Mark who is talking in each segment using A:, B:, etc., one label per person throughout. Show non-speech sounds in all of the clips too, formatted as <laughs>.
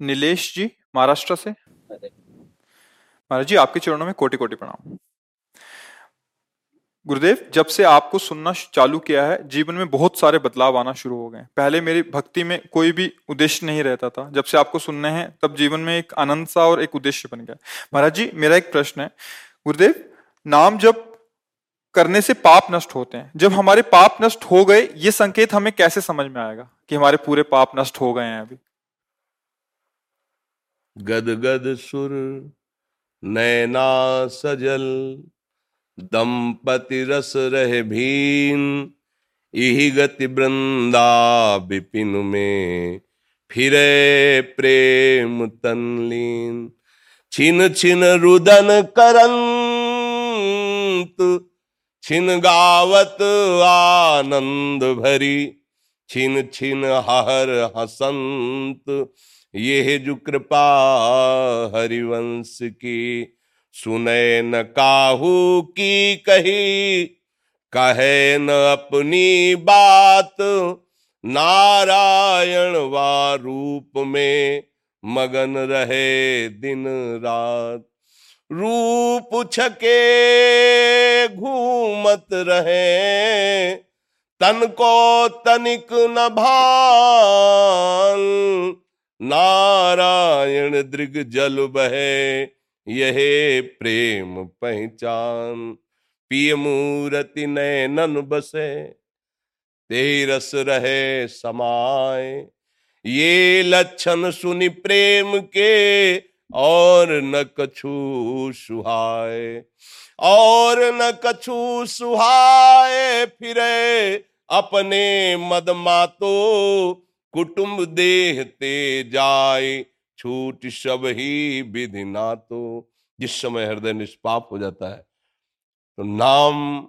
A: नीलेश जी, महाराष्ट्र से। महाराज जी, आपके चरणों में कोटि कोटि प्रणाम। गुरुदेव, जब से आपको सुनना चालू किया है, जीवन में बहुत सारे बदलाव आना शुरू हो गए पहले मेरी भक्ति में कोई भी उद्देश्य नहीं रहता था। जब से आपको सुनने हैं, तब जीवन में एक आनंद सा और एक उद्देश्य बन गया। महाराज जी, मेरा एक प्रश्न है। गुरुदेव, नाम जब करने से पाप नष्ट होते हैं, जब हमारे पाप नष्ट हो गए, ये संकेत हमें कैसे समझ में आएगा कि हमारे पूरे पाप नष्ट हो गए हैं अभी?
B: गद गद सुर, नैना सजल, दंपति रस रहे भीन यही गति वृंदा विपिन में फिरे प्रेम तनलीन छिन छिन रुदन करंत, छिन गावत आनंद भरी, छिन छिन हर हसंत ये जो कृपा हरिवंश की सुने न काहू की कही, कहे न अपनी बात, नारायण वा रूप में मगन रहे दिन रात। रूप छके घूमत रहे, तन को तनिक न भान नारायण दृग जल बहे, यह प्रेम पहचान। पिय मूर्ति नैनन बसे, तेरस रहे समाए। ये लक्षण सुनि प्रेम के, और न कछु सुहाए। और न कछु सुहाए, फिरे अपने मद मातो कुटुंब देहते जाए, छूट सब ही विधि ना तो। जिस समय हृदय निष्पाप हो जाता है तो नाम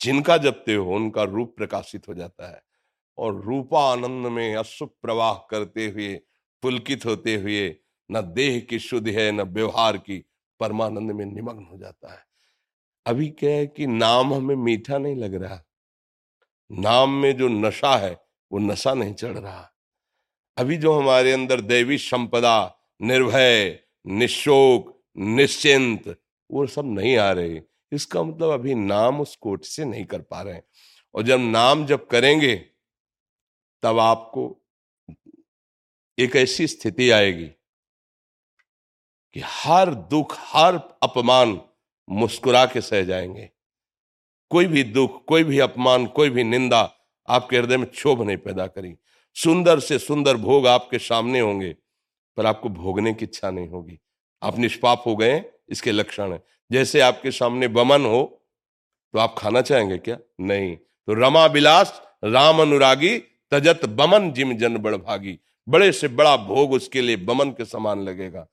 B: जिनका जपते हो, उनका रूप प्रकाशित हो जाता है। और रूपा आनंद में अशुभ प्रवाह करते हुए, पुलकित होते हुए, न देह की शुद्ध है, न व्यवहार की परमानंद में निमग्न हो जाता है। अभी क्या है कि नाम हमें मीठा नहीं लग रहा। नाम में जो नशा है, वो नशा नहीं चढ़ रहा। अभी जो हमारे अंदर दैवी संपदा, निर्भय, निशोक, निश्चिंत, वो सब नहीं आ रहे। इसका मतलब अभी नाम उस कोट से नहीं कर पा रहे हैं। और जब नाम जब करेंगे, तब आपको एक ऐसी स्थिति आएगी कि हर दुख, हर अपमान मुस्कुरा के सह जाएँगे। कोई भी दुख, कोई भी अपमान, कोई भी निंदा आपके हृदय में क्षोभ नहीं पैदा करी। सुंदर से सुंदर भोग आपके सामने होंगे, पर आपको भोगने की इच्छा नहीं होगी। आप निष्पाप हो गए, इसके लक्षण है। जैसे आपके सामने बमन हो तो आप खाना चाहेंगे क्या? नहीं। तो रमा बिलास, राम अनुरागी, तजत बमन जिम जन बड़ भागी। बड़े से बड़ा भोग उसके लिए बमन के समान लगेगा।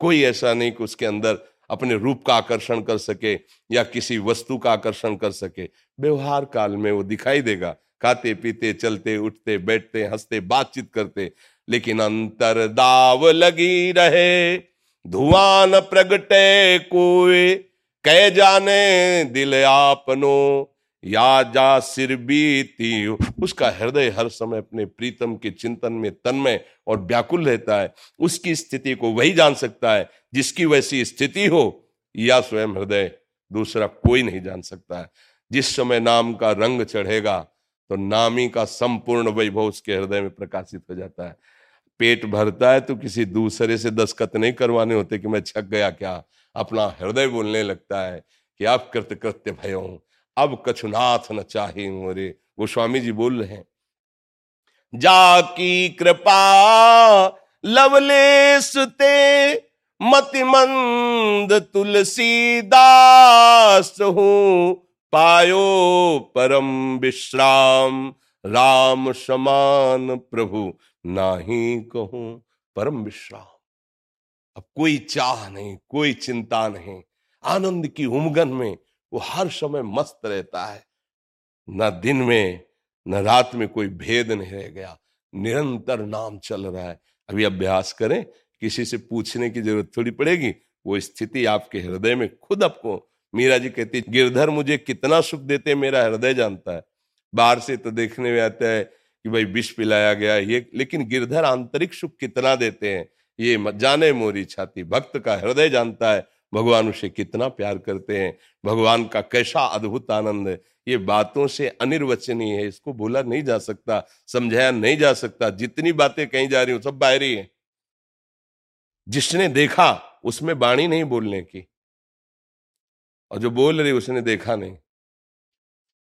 B: कोई ऐसा नहीं कि उसके अंदर अपने रूप का आकर्षण कर सके या किसी वस्तु का आकर्षण कर सके। व्यवहार काल में वो दिखाई देगा। खाते पीते, चलते, उठते, बैठते, हँसते, बातचीत करते, लेकिन अंतर दाव लगी रहे। धुआँ न प्रगटे कोई कह जाने दिल आपनो, या जा सिर बीती उसका हृदय हर समय अपने प्रीतम के चिंतन में तन्मय और व्याकुल रहता है। उसकी स्थिति को वही जान सकता है, जिसकी वैसी स्थिति हो, या स्वयं हृदय दूसरा कोई नहीं जान सकता है। जिस समय नाम का रंग चढ़ेगा तो नामी का संपूर्ण वैभव उसके हृदय में प्रकाशित हो जाता है। पेट भरता है तो किसी दूसरे से दस्खत नहीं करवाने होते कि मैं छक गया क्या? अपना हृदय बोलने लगता है कि आप कृत कृत्य भय अब कछुनाथ न चाहे मोरे। वो स्वामी जी बोल रहे हैं, जाकी कृपा लवलेस ते मतिमंद तुलसीदास हूँ। पायो परम विश्राम। राम समान प्रभु, नाही कहूँ परम विश्राम। अब कोई चाह नहीं, कोई चिंता नहीं। आनंद की उमगन में वो हर समय मस्त रहता है। न दिन में, न रात में कोई भेद नहीं रह गया। निरंतर नाम चल रहा है। अभी अभ्यास करें, किसी से पूछने की ज़रूरत थोड़ी पड़ेगी। वो स्थिति आपके हृदय में खुद आपको मीरा जी कहती, गिरधर मुझे कितना सुख देते मेरा हृदय जानता है। बाहर से तो देखने में आता है कि भाई विष पिलाया गया ये, लेकिन गिरधर आंतरिक सुख कितना देते हैं, ये जाने मोरी छाती। भक्त का हृदय जानता है, भगवान उसे कितना प्यार करते हैं। भगवान का कैसा अद्भुत आनंद। है ये बातों से अनिर्वचनीय है, इसको बोला नहीं जा सकता, समझाया नहीं जा सकता। जितनी बातें कही जा रही हूँ सब बाहरी है। जिसने देखा, उसमें बाणी नहीं बोलने की। और जो बोल रही उसने देखा नहीं।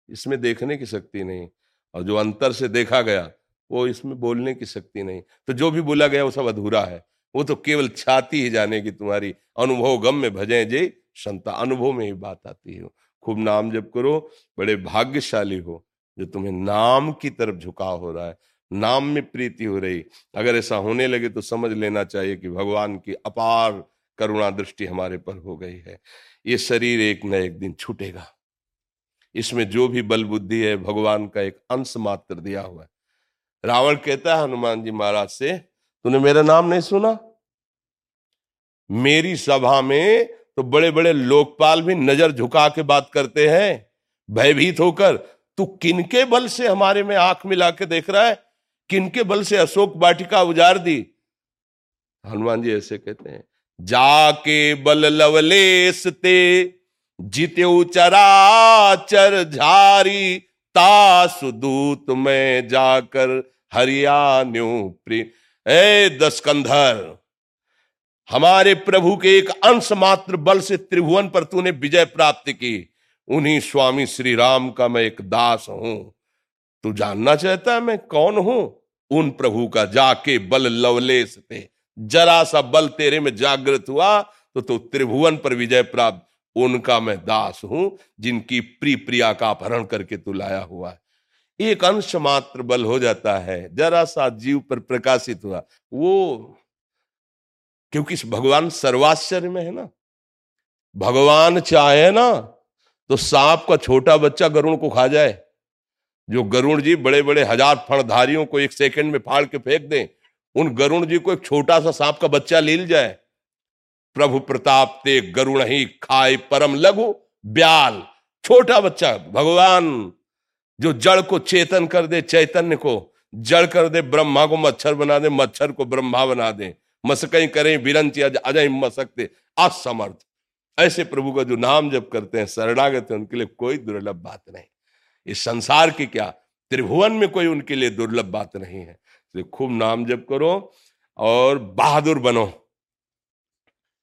B: इसमें देखने की शक्ति नहीं और जो अंतर से देखा गया, वो इसमें बोलने की शक्ति नहीं। तो जो भी बोला गया, वो सब अधूरा है। वो तो केवल छाती ही जाने की तुम्हारी अनुभव गम में भजे जे, संता, अनुभव में ही बात आती है। खूब नाम जब करो, बड़े भाग्यशाली हो, जो तुम्हें नाम की तरफ़ झुकाव हो रहा है, नाम में प्रीति हो रही। अगर ऐसा होने लगे तो समझ लेना चाहिए कि भगवान की अपार करुणा दृष्टि हमारे पर हो गई है। ये शरीर एक न एक दिन छूटेगा। इसमें जो भी बल बुद्धि है, भगवान का एक अंश मात्र दिया हुआ है। रावण कहता है, हनुमान जी महाराज से, तूने मेरा नाम नहीं सुना? मेरी सभा में तो बड़े बड़े लोकपाल भी नज़र झुका के बात करते हैं। भयभीत होकर, तू किनके बल से हमारे में आँख मिला के देख रहा है? किनके बल से अशोक बाटिका उजार दी? हनुमान जी ऐसे कहते हैं जाके बल लवलेस ते जित्यो चराचर झारी तासुदूत में जाकर हरियाण्यू प्रिय ए दस्कंधर, हमारे प्रभु के एक अंश मात्र बल से त्रिभुवन पर तूने विजय प्राप्त की। उन्हीं स्वामी श्री राम का मैं एक दास हूँ। तू जानना चाहता है मैं कौन हूँ? उन प्रभु का जाके बल लवलेस थे जरा सा बल तेरे में जागृत हुआ तो तू त्रिभुवन पर विजय प्राप्त। उनका मैं दास हूँ, जिनकी प्रिय प्रिया का अपहरण करके तू लाया हुआ है। एक अंश मात्र बल हो जाता है, जरा सा जीव पर प्रकाशित हुआ। वो, क्योंकि भगवान सर्वाश्चर्य में है ना। भगवान चाहे ना तो सांप का छोटा बच्चा गरुण को खा जाए। जो गरुण जी बड़े बड़े हज़ार फणधारियों को एक सेकंड में फाड़ के फेंक दें उन गरुण जी को एक छोटा सा सांप का बच्चा ले जाए। प्रभु प्रताप ते गरुण ही खाए परम लघु ब्याल। छोटा बच्चा, भगवान, जो जड़ को चेतन कर दे, चैतन्य को, जड़ कर दे, ब्रह्मा को मच्छर बना दे, मच्छर को ब्रह्मा बना दे। मसकई करें विरंची अजय मसकते, असमर्थ। ऐसे प्रभु का जो नाम जब करते हैं, शरणागत है, उनके लिए कोई दुर्लभ बात नहीं। इस संसार की क्या, त्रिभुवन में कोई उनके लिए दुर्लभ बात नहीं है। खूब नाम जप करो और बहादुर बनो।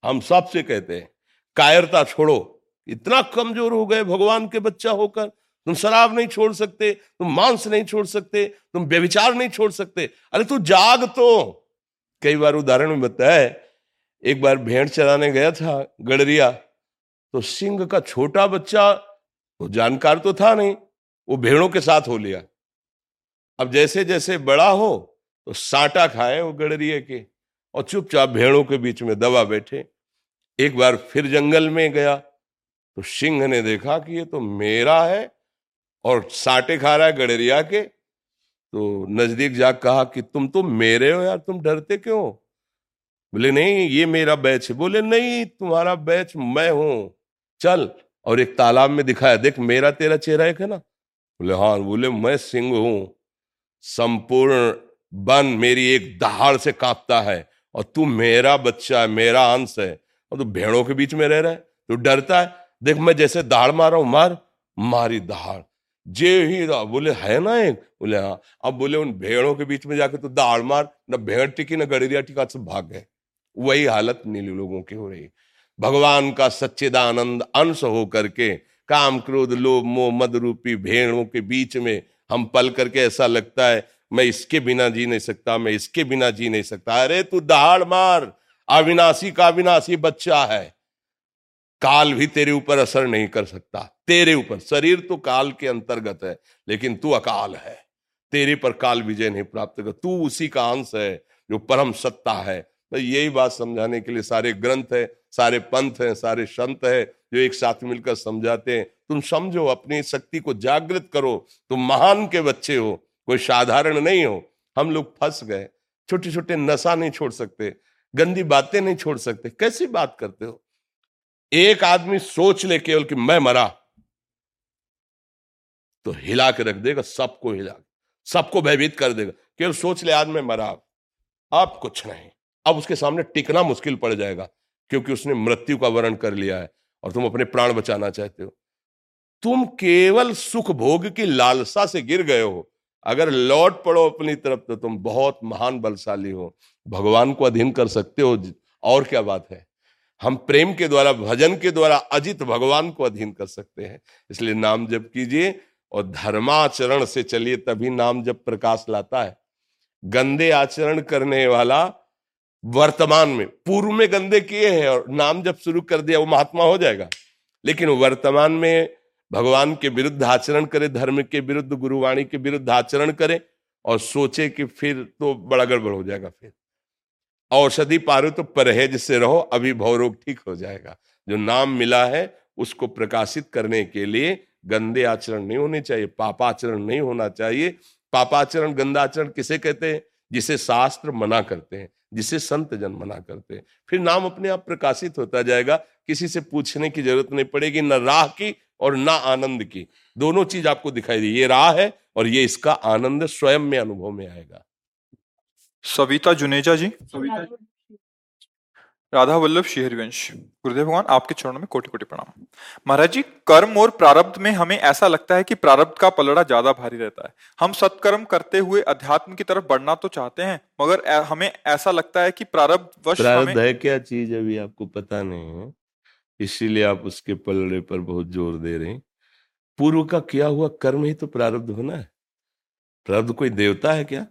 B: हम सबसे कहते हैं, कायरता छोड़ो। इतना कमज़ोर हो गए भगवान के बच्चा होकर। तुम शराब नहीं छोड़ सकते, तुम मांस नहीं छोड़ सकते, तुम व्यविचार नहीं छोड़ सकते। अरे तू जाग तो। कई बार उदाहरण में बताया एक बार भेड़ चराने गया था गड़रिया तो सिंह का छोटा बच्चा, वो जानकार तो था नहीं, वो भेड़ों के साथ हो लिया। अब जैसे जैसे बड़ा हो तो साटा खाए वो गड़रिए के और चुपचाप भेड़ों के बीच में दबा बैठे। एक बार फिर जंगल में गया तो सिंह ने देखा कि ये तो मेरा है और साटे खा रहा है गड़रिया के। तो नज़दीक जा कहा कि तुम तो मेरे हो यार, तुम डरते क्यों बोले, नहीं, ये मेरा बैच है। बोले, नहीं, तुम्हारा बैच मैं हूँ। चल और एक तालाब में दिखाया, देख मेरा तेरा चेहरा एक है ना? बोले हाँ। बोले, मैं सिंह हूँ। संपूर्ण वन मेरी एक दहाड़ से कांपता है और तू मेरा बच्चा है, मेरा अंश है। और तू भेड़ों के बीच में रह रहा है, तू डरता है। देख, मैं जैसे दहाड़ मारा हूँ, मार, मारी दहाड़। जे ही बोले, है ना एक? बोले हाँ। अब बोले, उन भेड़ों के बीच में जाके तू दहाड़ मार, न भेड़ टिकी, न गड़रिया टिका सब भाग गए। वही हालत नीली लोगों की हो रही भगवान का सच्चिदानंद अंश हो करके काम क्रोध, लोभ, मोह, मद रूपी भेड़ों के बीच में हम पल करके ऐसा लगता है मैं इसके बिना जी नहीं सकता, मैं इसके बिना जी नहीं सकता। अरे तू दहाड़ मार, अविनाशी का अविनाशी बच्चा है। काल भी तेरे ऊपर असर नहीं कर सकता। तेरे ऊपर, शरीर तो काल के अंतर्गत है, लेकिन तू अकाल है। तेरे पर काल विजय नहीं प्राप्त कर, तू उसी का अंश है जो परम सत्ता है। तो यही बात समझाने के लिए सारे ग्रंथ है, सारे पंथ हैं, सारे संत है, जो एक साथ मिलकर समझाते हैं। तुम समझो, अपनी शक्ति को जागृत करो। तुम महान के बच्चे हो। कोई साधारण नहीं हो। हम लोग फंस गए। छोटे छोटे नशा नहीं छोड़ सकते, गंदी बातें नहीं छोड़ सकते। कैसी बात करते हो? एक आदमी सोच ले केवल कि मैं मरा। तो हिला के रख देगा, सबको हिला सबको भयभीत कर देगा। केवल सोच ले, आज मैं मरा। अब कुछ नहीं। अब उसके सामने टिकना मुश्किल पड़ जाएगा, क्योंकि उसने मृत्यु का वर्ण कर लिया है और तुम अपने प्राण बचाना चाहते हो। तुम केवल सुख भोग की लालसा से गिर गए हो। अगर लौट पड़ो अपनी तरफ़ तो तुम बहुत महान बलशाली हो। भगवान को अधीन कर सकते हो और क्या बात है? हम प्रेम के द्वारा, भजन के द्वारा अजित भगवान को अधीन कर सकते हैं। इसलिए नाम जप कीजिए और धर्माचरण से चलिए, तभी नाम जब प्रकाश लाता है। गंदे आचरण करने वाला वर्तमान में, पूर्व में गंदे किए हैं और नाम जब शुरू कर दिया, वो महात्मा हो जाएगा। लेकिन वर्तमान में भगवान के विरुद्ध आचरण करे, धर्म के विरुद्ध, गुरुवाणी के विरुद्ध आचरण करे और सोचे कि फिर तो बड़ा गड़बड़ हो जाएगा फिर। औषधि पारो तो परहेज से रहो, अभी भव रोग ठीक हो जाएगा। जो नाम मिला है, उसको प्रकाशित करने के लिए गंदे आचरण नहीं होने चाहिए, पापाचरण नहीं होना चाहिए। पापाचरण गंदाचरण किसे कहते हैं? जिसे शास्त्र मना करते हैं, जिसे संत जन मना करते हैं। फिर नाम अपने आप प्रकाशित होता जाएगा, किसी से पूछने की ज़रूरत नहीं पड़ेगी, न राह की और ना आनंद की। दोनों चीज़ आपको दिखाई दी। ये राह है और ये इसका आनंद स्वयं में अनुभव में आएगा।
A: सविता जुनेजा जी। सविता राधा वल्लभ श्रीहरिवंश। गुरुदेव भगवान आपके चरणों में कोटि कोटि प्रणाम। महाराज जी कर्म और प्रारब्ध में हमें ऐसा लगता है कि प्रारब्ध का पलड़ा ज़्यादा भारी रहता है। हम सत्कर्म करते हुए अध्यात्म की तरफ़ बढ़ना तो चाहते हैं मगर हमें ऐसा लगता है कि प्रारब्ध
B: वश प्रारब्ध है क्या चीज़ अभी आपको पता नहीं है? इसीलिए आप उसके पलड़े पर बहुत ज़ोर दे रहे हैं। पूर्व का किया हुआ कर्म ही तो प्रारब्ध होना है। प्रारब्ध कोई देवता है क्या?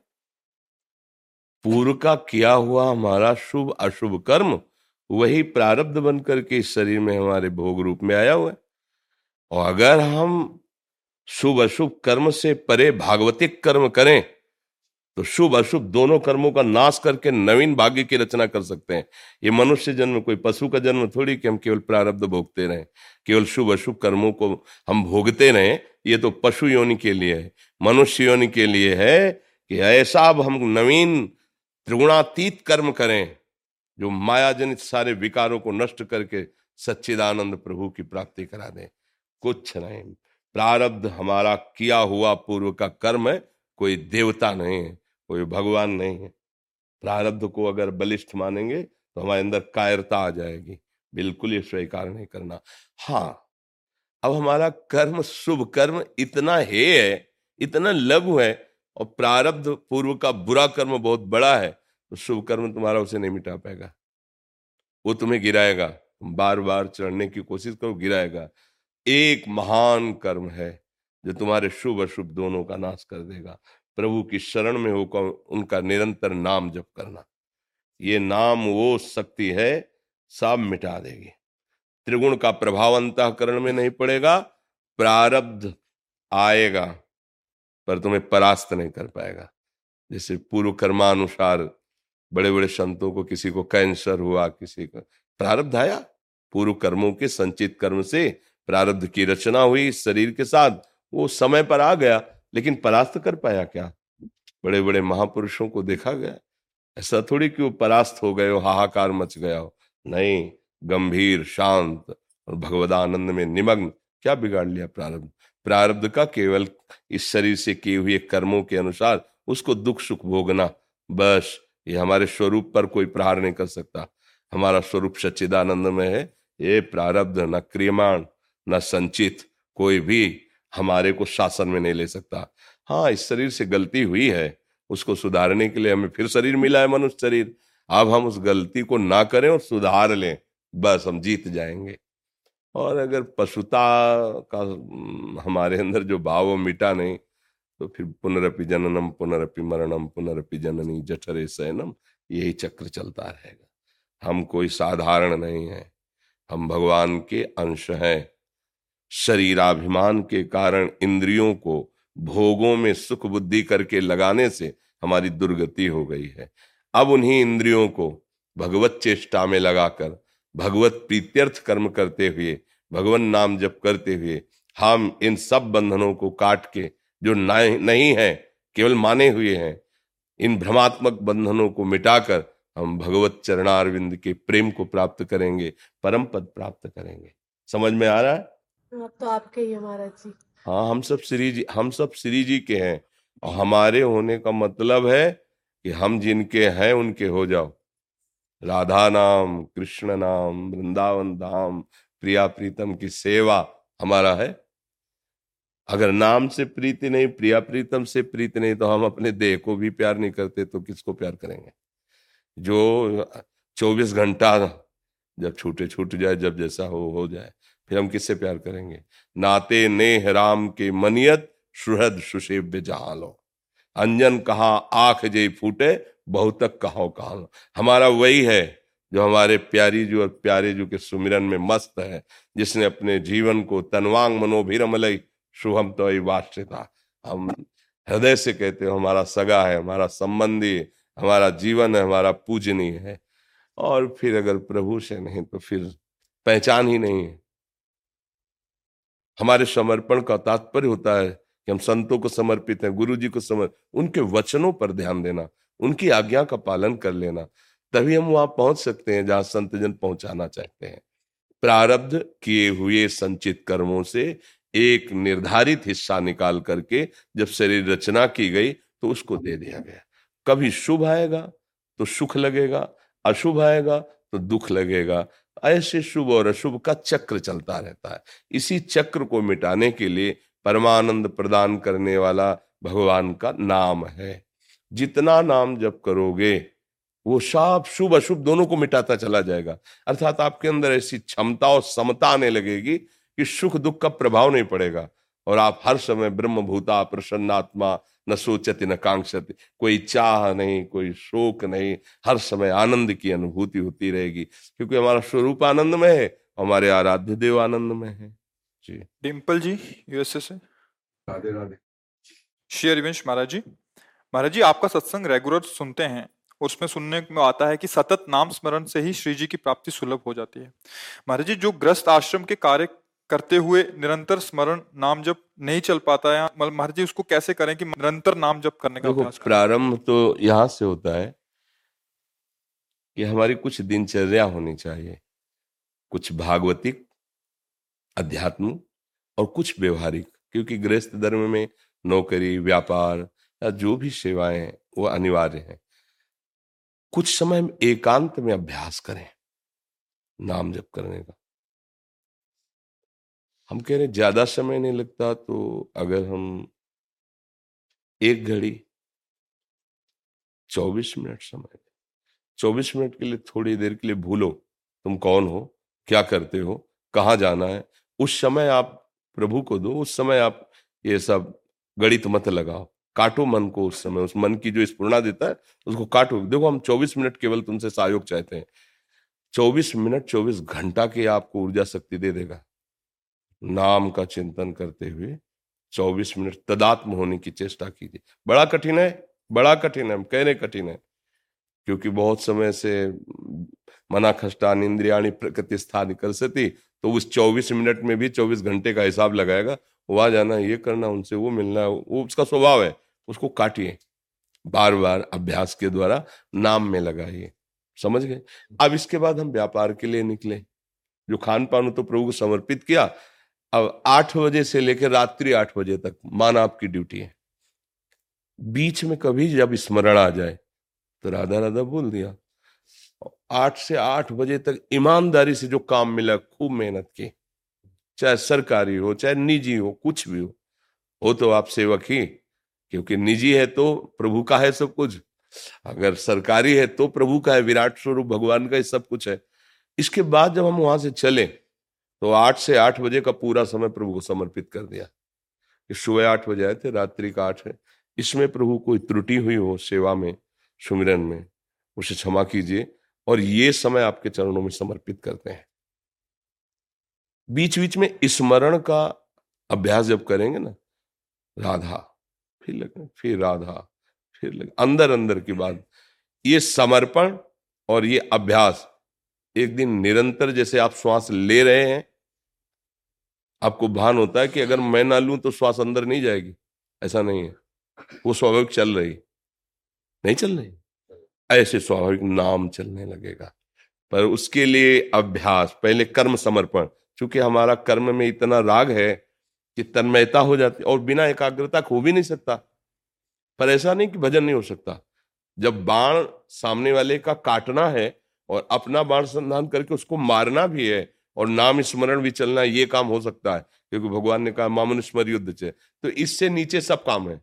B: पूर्व का किया हुआ हमारा शुभ, अशुभ कर्म, वही प्रारब्ध बन करके इस शरीर में हमारे भोग रूप में आया हुआ है। और अगर हम शुभ, अशुभ कर्म से परे भागवतिक कर्म करें तो शुभ अशुभ दोनों कर्मों का नाश करके नवीन भाग्य की रचना कर सकते हैं। ये मनुष्य जन्म, कोई पशु का जन्म थोड़ी कि हम केवल प्रारब्ध भोगते रहें, केवल शुभ अशुभ कर्मों को हम भोगते रहें, ये तो पशु योनि के लिए है, मनुष्य योनि के लिए है कि ऐसा अब हम नवीन त्रिगुणातीत कर्म करें, जो माया जनित सारे विकारों को नष्ट करके सच्चिदानंद प्रभु की प्राप्ति करा दें। कुछ नहीं, प्रारब्ध हमारा किया हुआ पूर्व का कर्म है, कोई देवता नहीं है। कोई भगवान नहीं है। प्रारब्ध को अगर बलिष्ठ मानेंगे तो हमारे अंदर कायरता आ जाएगी। बिल्कुल ये स्वीकार नहीं करना। हाँ अब हमारा कर्म, शुभ कर्म इतना हे है, इतना लघु है, और प्रारब्ध पूर्व का बुरा कर्म बहुत बड़ा है तो शुभ कर्म तुम्हारा उसे नहीं मिटा पाएगा। वो तुम्हें गिराएगा। तुम बार बार चढ़ने की कोशिश करो, गिराएगा। एक महान कर्म है, जो तुम्हारे शुभ अशुभ दोनों का नाश कर देगा। प्रभु की शरण में होकर उनका निरंतर नाम जप करना। ये नाम वो शक्ति है सब मिटा देगी। त्रिगुण का प्रभाव अंतकरण में नहीं पड़ेगा, प्रारब्ध आएगा, पर तुम्हें परास्त नहीं कर पाएगा। जैसे पूर्व कर्मानुसार बड़े बड़े संतों को किसी को कैंसर हुआ, किसी को प्रारब्ध आया। पूर्व कर्मों के संचित कर्म से प्रारब्ध की रचना हुई, शरीर के साथ वो समय पर आ गया। लेकिन परास्त कर पाया क्या? बड़े बड़े महापुरुषों को देखा गया? ऐसा थोड़ी कि वो परास्त हो गए हो, हाहाकार मच गया हो। नहीं, गंभीर, शांत और भगवदानंद में निमग्न। क्या बिगाड़ लिया प्रारब्ध? प्रारब्ध का केवल इस शरीर से किए हुए कर्मों के अनुसार उसको दुख, सुख भोगना। बस, ये हमारे स्वरूप पर कोई प्रहार नहीं कर सकता। हमारा स्वरूप सच्चिदानंद में है। ये प्रारब्ध न क्रियमाण, न संचित, कोई भी हमारे को शासन में नहीं ले सकता। हाँ इस शरीर से गलती हुई है। उसको सुधारने के लिए हमें फिर शरीर मिला है मनुष्य शरीर। अब हम उस गलती को ना करें और सुधार लें। बस हम जीत जाएँगे। और अगर पशुता का हमारे अंदर जो भाव मिटा नहीं तो फिर पुनरपि जननम, पुनरपि मरणम, पुनरपि जननी, जठरे सैनम यही चक्र चलता रहेगा। हम कोई साधारण नहीं है। हम भगवान के अंश हैं। शरीराभिमान के कारण इंद्रियों को भोगों में सुख बुद्धि करके लगाने से हमारी दुर्गति हो गई है। अब उन्हीं इंद्रियों को भगवत चेष्टा में लगाकर, भगवत प्रीत्यर्थ कर्म करते हुए, भगवान नाम जप करते हुए, हम इन सब बंधनों को काट के, जो नहीं है, केवल माने हुए हैं, इन भ्रमात्मक बंधनों को मिटाकर हम भगवत चरणारविंद के प्रेम को प्राप्त करेंगे, परम पद प्राप्त करेंगे। समझ में आ रहा है?
C: तो आपके ही महाराज जी।
B: हाँ हम सब श्री जी, हम सब श्री जी के हैं। और हमारे होने का मतलब है कि हम जिनके हैं, उनके हो जाओ। राधा नाम, कृष्ण नाम, वृंदावन धाम, प्रिया प्रीतम की सेवा हमारा है। अगर नाम से प्रीति नहीं, प्रिया प्रीतम से प्रीति नहीं तो हम अपने देह को भी प्यार नहीं करते तो किसको प्यार करेंगे? जो चौबीस घंटा जब छूटे छूट जाए, जब जैसा हो हो जाए। फिर हम किससे प्यार करेंगे? नाते नेह राम के मनियत, सुहृद सुशेव्य जहाँ लो अंजन कहा, आख जे फूटे, बहुतक कहो कहा लो हमारा वही है जो हमारे प्यारी जो और प्यारे जो के सुमिरन में मस्त है, जिसने अपने जीवन को तनवांग मनोभिरमलई शुभम तो वाश्यता हम हृदय से कहते हो, हमारा सगा है, हमारा संबंधी हमारा जीवन है, हमारा पूजनीय है। और फिर अगर प्रभु से नहीं तो फिर पहचान ही नहीं है। हमारे समर्पण का तात्पर्य होता है कि हम संतों को समर्पित हैं गुरु जी को समर्पित उनके वचनों पर ध्यान देना, उनकी आज्ञा का पालन कर लेना, तभी हम वहाँ पहुँच सकते हैं जहाँ संत जन पहुंचाना चाहते हैं। प्रारब्ध किए हुए संचित कर्मों से एक निर्धारित हिस्सा निकाल करके जब शरीर रचना की गई तो उसको दे दिया गया। कभी शुभ आएगा तो सुख लगेगा, अशुभ आएगा तो दुख लगेगा। ऐसे शुभ और अशुभ का चक्र चलता रहता है। इसी चक्र को मिटाने के लिए परमानंद प्रदान करने वाला भगवान का नाम है। जितना नाम जप करोगे, वो सब शुभ, अशुभ दोनों को मिटाता चला जाएगा। अर्थात आपके अंदर ऐसी क्षमता और समता आने लगेगी कि सुख दुख का प्रभाव नहीं पड़ेगा। और आप हर समय ब्रह्म भूता प्रसन्नात्मा न सोचती न कांक्षति। कोई चाह नहीं कोई शोक नहीं हर समय आनंद की अनुभूति होती रहेगी क्योंकि हमारा स्वरूप आनंद में है हमारे आराध्य देव आनंद में है।
A: जी। डिम्पल जी यूएसए से। राधे राधे। श्री हरिवंश महाराज जी महाराज जी आपका सत्संग रेगुलर सुनते हैं उसमें सुनने में आता है कि सतत नाम स्मरण से ही श्री जी की प्राप्ति सुलभ हो जाती है। महाराज जी जो ग्रस्त आश्रम के कार्य करते हुए निरंतर स्मरण नाम जप नहीं चल पाता है। महाराज जी उसको कैसे करें कि निरंतर नाम जप करने का
B: प्रारंभ तो यहाँ से होता है कि हमारी कुछ दिनचर्या होनी चाहिए। कुछ भागवतिक अध्यात्म और कुछ व्यवहारिक क्योंकि गृहस्थ धर्म में नौकरी व्यापार या जो भी सेवाएँ वो अनिवार्य है। कुछ समय एकांत में अभ्यास करें नाम जप करने का। हम कह रहे ज़्यादा समय नहीं लगता तो अगर हम एक घड़ी चौबीस मिनट समय चौबीस मिनट के लिए थोड़ी देर के लिए भूलो, तुम कौन हो, क्या करते हो, कहाँ जाना है, उस समय आप प्रभु को दो, उस समय आप ये सब गणित मत लगाओ। काटो मन को उस समय, उस मन की जो स्पूर्णा देता है, उसको काटो। देखो, हम 24 मिनट केवल तुमसे सहयोग चाहते हैं। 24 मिनट 24 घंटा की आपको ऊर्जा शक्ति दे देगा। नाम का चिंतन करते हुए 24 मिनट तदात्म होने की चेष्टा कीजिए। बड़ा कठिन है, बड़ा कठिन है कहने कठिन है, क्योंकि बहुत समय से मना खष्टान इंद्रियाणी प्रकृति स्थान कर सकती तो उस 24 मिनट में भी 24 घंटे का हिसाब लगाएगा, वहाँ जाना, ये करना, उनसे वो मिलना, वो उसका स्वभाव है, उसको काटिए। बार बार अभ्यास के द्वारा नाम में लगाइए। समझ गए? अब इसके बाद हम व्यापार के लिए निकले। जो खान पान तो प्रभु को समर्पित किया अब आठ बजे से लेकर रात्रि आठ बजे तक मान आपकी ड्यूटी है। बीच में कभी जब स्मरण आ जाए तो राधा राधा बोल दिया। आठ से आठ बजे तक ईमानदारी से जो काम मिला, खूब मेहनत की। चाहे सरकारी हो, चाहे निजी हो, कुछ भी हो हो तो आप सेवक ही, क्योंकि निजी है तो प्रभु का है सब कुछ। अगर सरकारी है तो प्रभु का है, विराट स्वरूप भगवान का ही सब कुछ है। इसके बाद जब हम वहाँ से चले तो आठ से आठ बजे का पूरा समय प्रभु को समर्पित कर दिया। कि सुबह आठ बजे आए थे, रात्रि का आठ है। इसमें प्रभु कोई त्रुटि हुई हो सेवा में, सुमिरन में, उसे क्षमा कीजिए और ये समय आपके चरणों में समर्पित करते हैं। बीच बीच में स्मरण का अभ्यास जब करेंगे ना, राधा, फिर लगे, फिर राधा, फिर लगे अंदर अंदर की बात। ये समर्पण और ये अभ्यास एक दिन निरंतर जैसे आप श्वास ले रहे हैं आपको भान होता है कि अगर मैं ना लूँ तो श्वास अंदर नहीं जाएगी। ऐसा नहीं है। वो स्वाभाविक चल रही नहीं चल रही? ऐसे स्वाभाविक नाम चलने लगेगा। पर उसके लिए अभ्यास, पहले कर्म समर्पण, क्योंकि हमारा कर्म में इतना राग है कि तन्मयता हो जाती और बिना एकाग्रता हो भी नहीं सकता। पर ऐसा नहीं कि भजन नहीं हो सकता। जब बाण सामने वाले का काटना है और अपना बाण संधान करके उसको मारना भी है और नाम स्मरण भी चलना ये काम हो सकता है, क्योंकि भगवान ने कहा, मामन स्मर युद्ध से तो इससे नीचे सब काम है।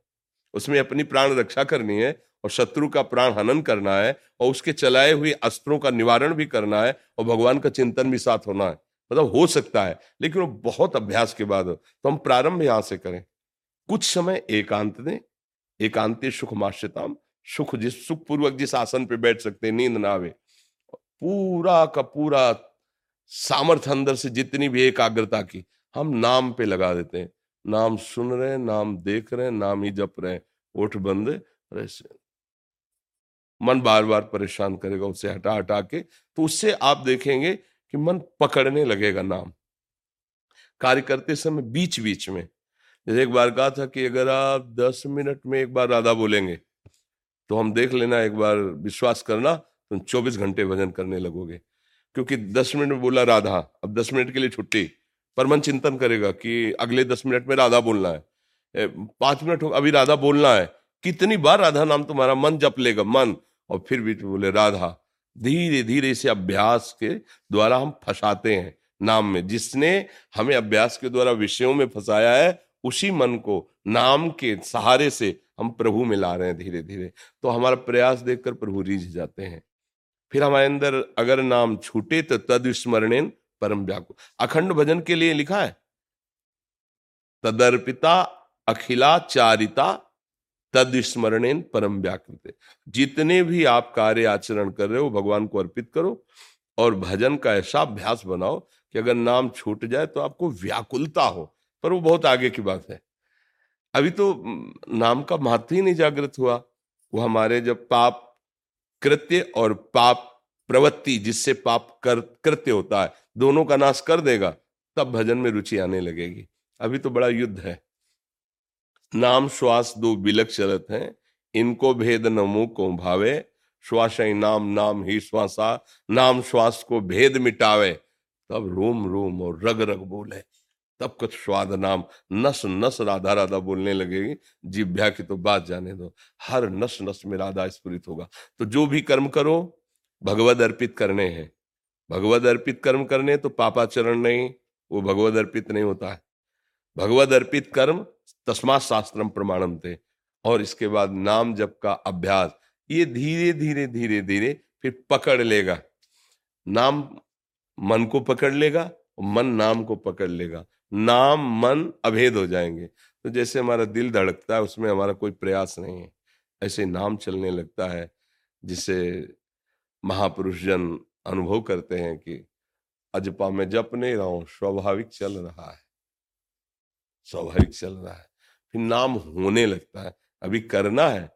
B: उसमें अपनी प्राण रक्षा करनी है और शत्रु का प्राण हनन करना है और उसके चलाए हुए अस्त्रों का निवारण भी करना है और भगवान का चिंतन भी साथ होना है। मतलब हो सकता है, लेकिन वो बहुत अभ्यास के बाद तो हम प्रारंभ यहाँ से करें। कुछ समय एकांत दें। एकांति सुख माश्यताम सुख जिस, सुखपूर्वक जिस आसन पे बैठ सकते नींद ना आवे। पूरा का पूरा सामर्थ्य अंदर से जितनी भी एकाग्रता की, हम नाम पे लगा देते हैं। नाम सुन रहे हैं, नाम देख रहे नाम ही जप रहे ओठ बंद ऐसे मन बार बार परेशान करेगा, उसे हटा हटा के तो उससे आप देखेंगे कि मन पकड़ने लगेगा नाम। कार्य करते समय बीच बीच में, जैसे एक बार कहा था कि अगर आप दस मिनट में एक बार राधा बोलेंगे तो हम देख लेना, एक बार विश्वास करना तुम तो चौबीस घंटे भजन करने लगोगे। क्योंकि दस मिनट में बोला राधा, अब दस मिनट के लिए छुट्टी। पर मन चिंतन करेगा कि अगले दस मिनट में राधा बोलना है। पाँच मिनट अभी राधा बोलना है। कितनी बार राधा नाम तुम्हारा मन जप लेगा, मन। और फिर भी बोले, राधा धीरे धीरे इसे अभ्यास के द्वारा हम फंसाते हैं नाम में। जिसने हमें अभ्यास के द्वारा विषयों में फंसाया है, उसी मन को नाम के सहारे से हम प्रभु में ला रहे हैं धीरे धीरे तो हमारा प्रयास देखकर प्रभु रीझ जाते हैं। फिर हमारे अंदर अगर नाम छूटे तो तद स्मरणेन परम व्याकुल। अखंड भजन के लिए लिखा है? तदर्पिता, अखिलाचारिता तद स्मरणेन परम व्याकृत। जितने भी आप कार्य आचरण कर रहे हो, भगवान को अर्पित करो और भजन का ऐसा अभ्यास बनाओ कि अगर नाम छूट जाए तो आपको व्याकुलता हो। पर वो बहुत आगे की बात है। अभी तो नाम का महत्व ही नहीं जागृत हुआ। वो हमारे जब पाप कृत्य और पाप प्रवृत्ति जिससे पाप कर, कृत्य होता है, दोनों का नाश कर देगा, तब भजन में रुचि आने लगेगी। अभी तो बड़ा युद्ध है। नाम श्वास दो बिलक चलत हैं, इनको भेद नमो को भावे। श्वास नाम नाम ही श्वासा, नाम श्वास को भेद मिटावे। तब रोम रोम और रग रग बोले। तब कुछ स्वाद नाम नस नस राधा राधा बोलने लगेगी जिभ्या की तो बात जाने दो। हर नस नस में राधा स्फुरित होगा। तो जो भी कर्म करो, भगवद अर्पित करने हैं। भगवद अर्पित कर्म करने तो पापाचरण नहीं, वो भगवद अर्पित नहीं होता है। भगवद अर्पित कर्म तस्मा शास्त्रम प्रमाणम थे और इसके बाद नाम जप का अभ्यास, ये धीरे धीरे धीरे धीरे फिर पकड़ लेगा। नाम मन को पकड़ लेगा, मन नाम को पकड़ लेगा। नाम, मन अभेद हो जाएँगे। तो जैसे हमारा दिल धड़कता है, उसमें हमारा कोई प्रयास नहीं है। ऐसे नाम चलने लगता है, जिसे महापुरुष जन अनुभव करते हैं कि अजपा में जप नहीं रहा हूँ, स्वाभाविक चल रहा है। स्वाभाविक चल रहा है। फिर नाम होने लगता है। अभी करना है,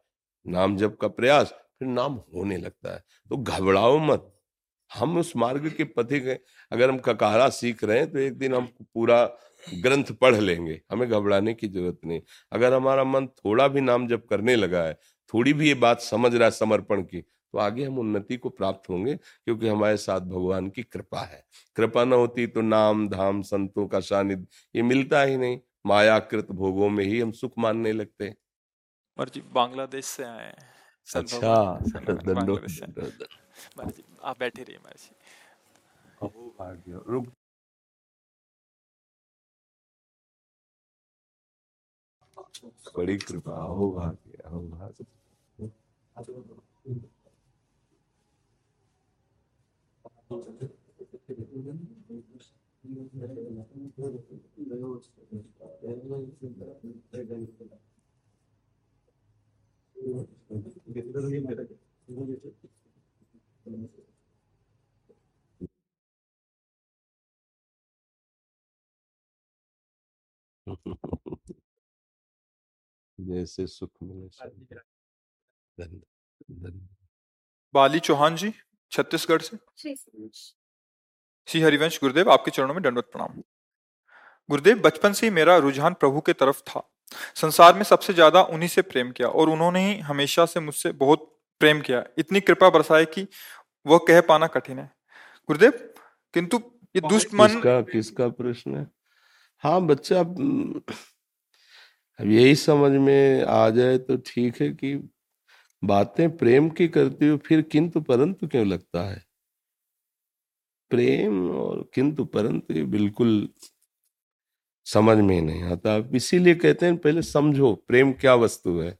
B: नाम जप का प्रयास, फिर नाम होने लगता है। तो घबराओ मत। हम उस मार्ग के पथिक हैं। अगर हम ककारा सीख रहे हैं तो एक दिन हम पूरा ग्रंथ पढ़ लेंगे हमें घबराने की ज़रूरत नहीं। अगर हमारा मन थोड़ा भी नाम जप करने लगा है थोड़ी भी ये बात समझ रहा है समर्पण की तो आगे हम उन्नति को प्राप्त होंगे क्योंकि हमारे साथ भगवान की कृपा है। कृपा न होती तो नाम धाम संतों का सानिध्य ये मिलता ही नहीं। मायाकृत भोगों में ही हम सुख मानने लगते
A: जी बांग्लादेश से आए
B: अच्छा
A: आप बैठे रहिए रुक।
B: बड़ी कृपा हो भाग्य हो भाग्य जैसे सुख मिले
A: बाली चौहान जी छत्तीसगढ़ से। श्री हरिवंश गुरुदेव आपके चरणों में दंडवत प्रणाम। गुरुदेव बचपन से ही मेरा रुझान प्रभु के तरफ़ था। संसार में सबसे ज़्यादा उन्हीं से प्रेम किया और उन्होंने ही हमेशा से मुझसे बहुत प्रेम किया। इतनी कृपा बरसाए कि वह कह पाना कठिन है। गुरुदेव किंतु ये दुष्ट मन
B: किसका किसका प्रश्न है? हाँ बच्चा अब यही समझ में आ जाए तो ठीक है कि बातें प्रेम की करती हो, फिर किंतु परंतु क्यों लगता है? प्रेम और किंतु परंतु ये बिल्कुल समझ में नहीं आता। इसीलिए कहते हैं, पहले समझो प्रेम क्या वस्तु है।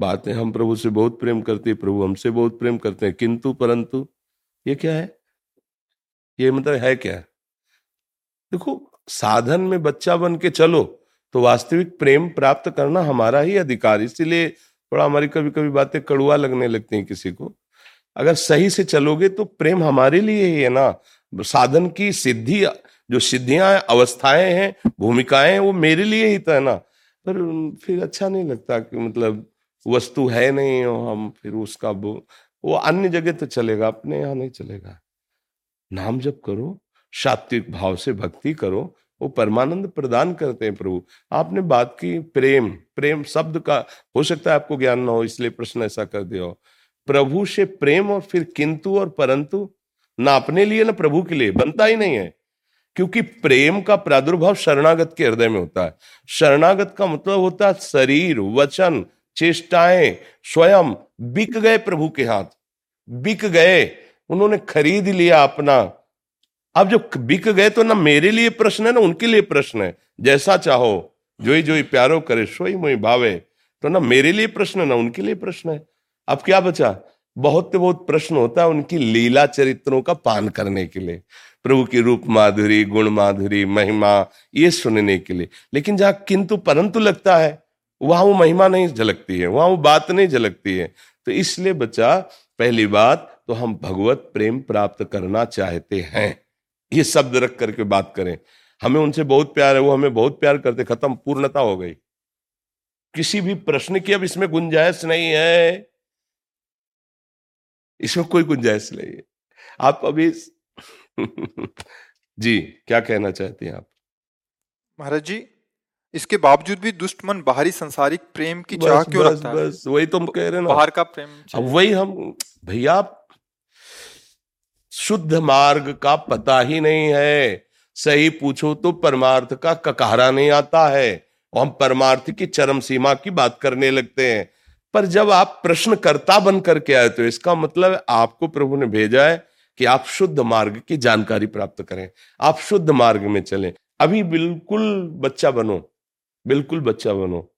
B: बातें, हम प्रभु से बहुत प्रेम करते हैं, प्रभु हमसे बहुत प्रेम करते हैं, किंतु परंतु, ये क्या है? ये मतलब है क्या? देखो, साधन में बच्चा बन के चलो तो वास्तविक प्रेम प्राप्त करना हमारा ही अधिकार इसीलिए थोड़ा हमारी कभी कभी बातें कड़ुआ लगने लगती हैं किसी को। अगर सही से चलोगे तो प्रेम हमारे लिए ही है ना। साधन की सिद्धि, जो सिद्धियाँ अवस्थाएँ हैं, भूमिकाएँ हैं, वो मेरे लिए ही तो है ना। पर फिर अच्छा नहीं लगता कि मतलब वस्तु है नहीं और हम फिर उसका वो अन्य जगह तो चलेगा, अपने यहाँ नहीं चलेगा। नाम जब करो, सात्विक भाव से भक्ति करो वो परमानंद प्रदान करते हैं प्रभु। आपने बात की प्रेम प्रेम शब्द का, हो सकता है आपको ज्ञान ना हो, इसलिए प्रश्न ऐसा कर दिया प्रभु से प्रेम और फिर किंतु और परंतु, ना अपने लिए ना प्रभु के लिए, बनता ही नहीं है। क्योंकि प्रेम का प्रादुर्भाव शरणागत के हृदय में होता है। शरणागत का मतलब होता है शरीर, वचन, चेष्टाएँ, स्वयं बिक गए प्रभु के हाथ, बिक गए, उन्होंने खरीद लिया अपना। अब जो बिक गए तो ना मेरे लिए प्रश्न है, ना उनके लिए प्रश्न है। जैसा चाहो जो ही जो ही प्यारो करे, सोई मोई भावे तो ना मेरे लिए प्रश्न है ना उनके लिए प्रश्न है। अब क्या बचा? बहुत बहुत प्रश्न होता है उनकी लीला चरित्रों का पान करने के लिए। प्रभु की रूप माधुरी, गुण माधुरी, महिमा, ये सुनने के लिए। लेकिन जहाँ किंतु परंतु लगता है, वहाँ वो महिमा नहीं झलकती है, वहाँ वो बात नहीं झलकती है। तो इसलिए बच्चा पहली बात तो हम भगवत प्रेम प्राप्त करना चाहते हैं। ये शब्द रख करके बात करें। हमें उनसे बहुत प्यार है वो हमें बहुत प्यार करते खत्म पूर्णता हो गई। किसी भी प्रश्न की अब इसमें गुंजाइश नहीं है। इसमें कोई गुंजाइश नहीं है। आप अभी <laughs> जी क्या कहना चाहते हैं आप?
A: महाराज जी इसके बावजूद भी दुष्ट मन बाहरी संसारिक प्रेम की चाह क्यों बस, रखता बस,
B: है वही तुम कह रहे ना।
A: बाहर का प्रेम
B: अब वही हम भैया शुद्ध मार्ग का पता ही नहीं है। सही पूछो तो परमार्थ का ककारा नहीं आता है। और हम परमार्थ की चरम सीमा की बात करने लगते हैं। पर जब आप प्रश्नकर्ता बन करके आए तो इसका मतलब आपको प्रभु ने भेजा है कि आप शुद्ध मार्ग की जानकारी प्राप्त करें। आप शुद्ध मार्ग में चलें। अभी बिल्कुल बच्चा बनो। बिल्कुल बच्चा बनो।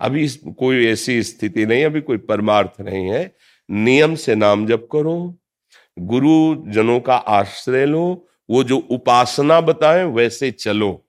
B: अभी कोई ऐसी स्थिति नहीं, अभी कोई परमार्थ नहीं है। नियम से नाम जप करो। गुरु जनों का आश्रय लो, वो जो उपासना बताएँ वैसे चलो।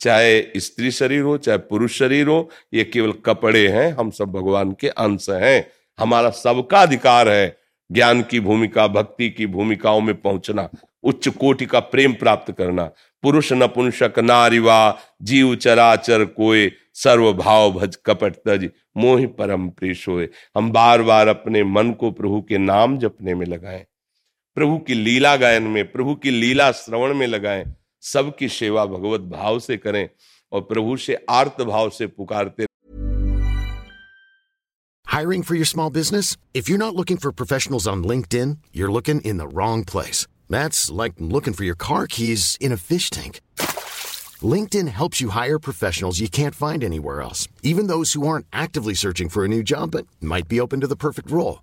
B: चाहे स्त्री शरीर हो, चाहे पुरुष शरीर हो, ये केवल कपड़े हैं, हम सब भगवान के अंश हैं। हमारा सबका अधिकार है ज्ञान की भूमिका, भक्ति की भूमिकाओं में पहुँचना, उच्च कोटि का प्रेम प्राप्त करना। पुरुष नपुंसक नारिवा जीव चराचर कोय सर्व भाव भज कपट तज, मोहि परम होए हम बार बार अपने मन को प्रभु के नाम जपने में लगाएँ। प्रभु की लीला गायन में प्रभु की लीला श्रवण में लगाएँ सबकी सेवा भगवत भाव से करें और प्रभु से आर्त भाव से पुकारते
D: Hiring for your small business? If you're not looking for professionals on LinkedIn, you're looking in the wrong place. That's like looking for your car keys in a fish tank. LinkedIn helps you hire professionals you can't find anywhere else, even those who aren't actively searching for a new job but might be open to the perfect role.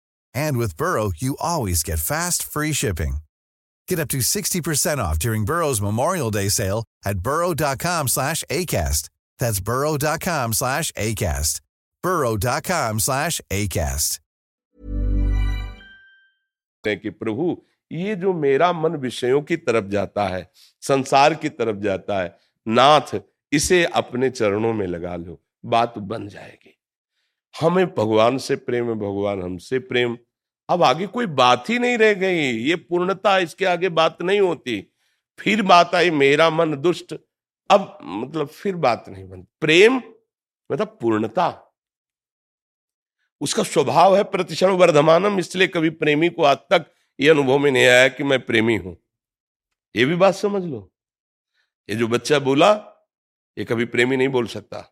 E: And with Burrow, you always get fast, free shipping. Get up to 60% off during Burrow's Memorial Day sale at burrow.com slash ACAST. That's burrow.com slash ACAST. burrow.com slash ACAST.
B: कि प्रभु ये जो मेरा मन विषयों की तरफ जाता है संसार की तरफ जाता है नाथ इसे अपने चरणों में लगा लो बात बन जाएगी हमें भगवान से प्रेम है, भगवान हमसे प्रेम। अब आगे कोई बात ही नहीं रह गई। ये पूर्णता, इसके आगे बात नहीं होती। फिर बात आई, मेरा मन दुष्ट। अब मतलब फिर बात नहीं बनती प्रेम मतलब पूर्णता। उसका स्वभाव है प्रतिक्षण वर्धमानम, इसलिए कभी प्रेमी को आज तक ये अनुभव में नहीं आया कि मैं प्रेमी हूँ। ये भी बात समझ लो। ये जो बच्चा बोला, ये कभी प्रेमी नहीं बोल सकता।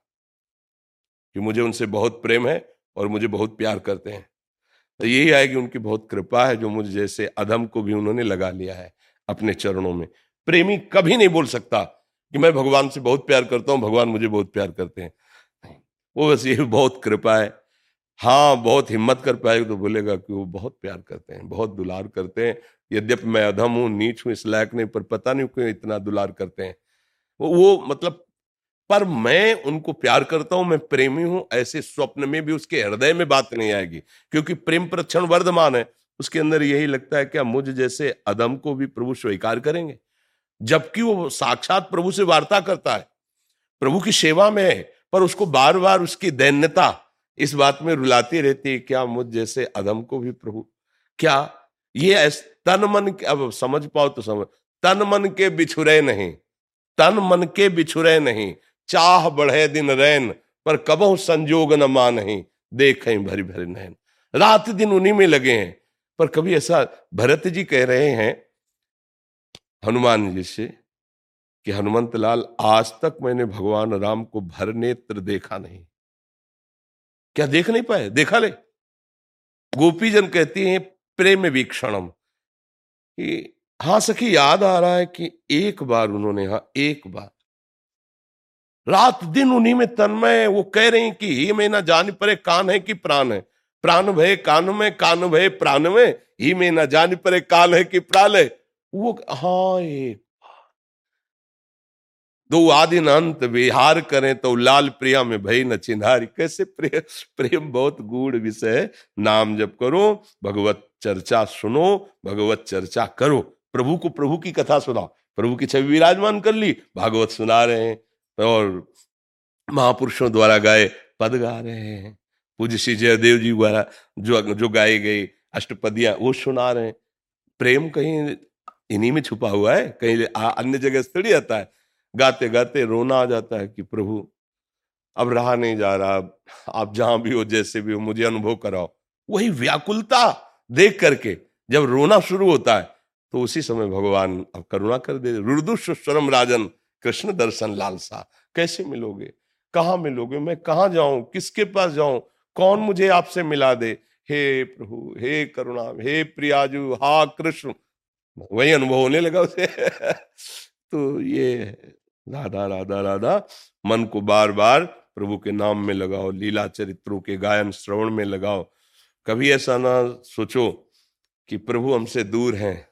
B: कि मुझे उनसे बहुत प्रेम है और मुझे बहुत प्यार करते हैं। तो यही है कि उनकी बहुत कृपा है जो मुझे जैसे अधम को भी उन्होंने लगा लिया है अपने चरणों में। प्रेमी कभी नहीं बोल सकता कि मैं भगवान से बहुत प्यार करता हूँ भगवान मुझे बहुत प्यार करते हैं। वो बस ये बहुत कृपा है। हाँ बहुत हिम्मत कर पाएगा तो बोलेगा कि वो बहुत प्यार करते हैं बहुत दुलार करते हैं। यद्यपि मैं अधम हूँ नीच हूँ इस लायक नहीं पर पता नहीं क्यों इतना दुलार करते हैं। वो, वो मतलब पर मैं उनको प्यार करता हूँ, मैं प्रेमी हूँ, ऐसे स्वप्न में भी उसके हृदय में बात नहीं आएगी। क्योंकि प्रेम प्रक्षण वर्धमान है, उसके अंदर यही लगता है क्या मुझ जैसे अदम को भी प्रभु स्वीकार करेंगे। जबकि वो साक्षात प्रभु से वार्ता करता है, प्रभु की सेवा में है, पर उसको बार बार उसकी दैन्यता इस बात में रुलाती रहती है, क्या मुझ जैसे अदम को भी प्रभु, क्या ये तन मन अब समझ पाओ तो समझ, तन मन के बिछुरे नहीं, तन मन के बिछुरे नहीं चाह बढ़े दिन रैन, पर कबो संजोग न मान देखें भरी भरी नैन। रात दिन उन्हीं में लगे हैं, पर कभी ऐसा भरत जी कह रहे हैं, हनुमान जी से, कि हनुमंत लाल आज तक मैंने भगवान राम को भर नेत्र देखा नहीं। क्या देख नहीं पाए? देखा ले। गोपीजन कहती हैं, प्रेम वीक्षणम। हाँ सखी, याद आ रहा है कि एक बार उन्होंने हाँ एक बार रात दिन उन्हीं में तन्मय है। वो कह रही कि, ही में ना जान परे कान है कि प्राण है? प्राण भय कान में, कान भय प्राण में? ही में ना जान परे कान है कि प्राण है? वो हाँ एक दो आदि अंत विहार करें तो लाल प्रिया में भई न चिन्हारी। कैसे प्रेम प्रेम बहुत गूढ़ विषय नाम जब करो, भगवत चर्चा सुनो, भगवत चर्चा करो। प्रभु को प्रभु की कथा सुनाओ। प्रभु की छवि विराजमान कर ली, भागवत सुना रहे हैं। और महापुरुषों द्वारा गाए पद गा रहे हैं। पूज्य श्री जयदेव जी द्वारा जो जो गाए गए अष्टपदियाँ, वो सुना रहे हैं। प्रेम कहीं इन्हीं में छुपा हुआ है? कहीं अन्य जगह थोड़ी आता है। गाते गाते रोना आ जाता है कि प्रभु, अब रहा नहीं जा रहा आप जहाँ भी हो, जैसे भी हो, मुझे अनुभव कराओ। वही व्याकुलता देख करके जब रोना शुरू होता है तो उसी समय भगवान अब करुणा कर दे। रुदुस्वरम राजन, कृष्ण दर्शन लालसा। कैसे मिलोगे? कहाँ मिलोगे? मैं कहाँ जाऊँ? किसके पास जाऊँ? कौन मुझे आपसे मिला दे? हे प्रभु, हे करुणा, हे प्रियाजू, हा कृष्ण। वही अनुभव होने लगा उसे। <laughs> तो ये राधा राधा राधा, मन को बार बार प्रभु के नाम में लगाओ, लीला चरित्रों के गायन श्रवण में लगाओ। कभी ऐसा ना सोचो कि प्रभु हमसे दूर हैं,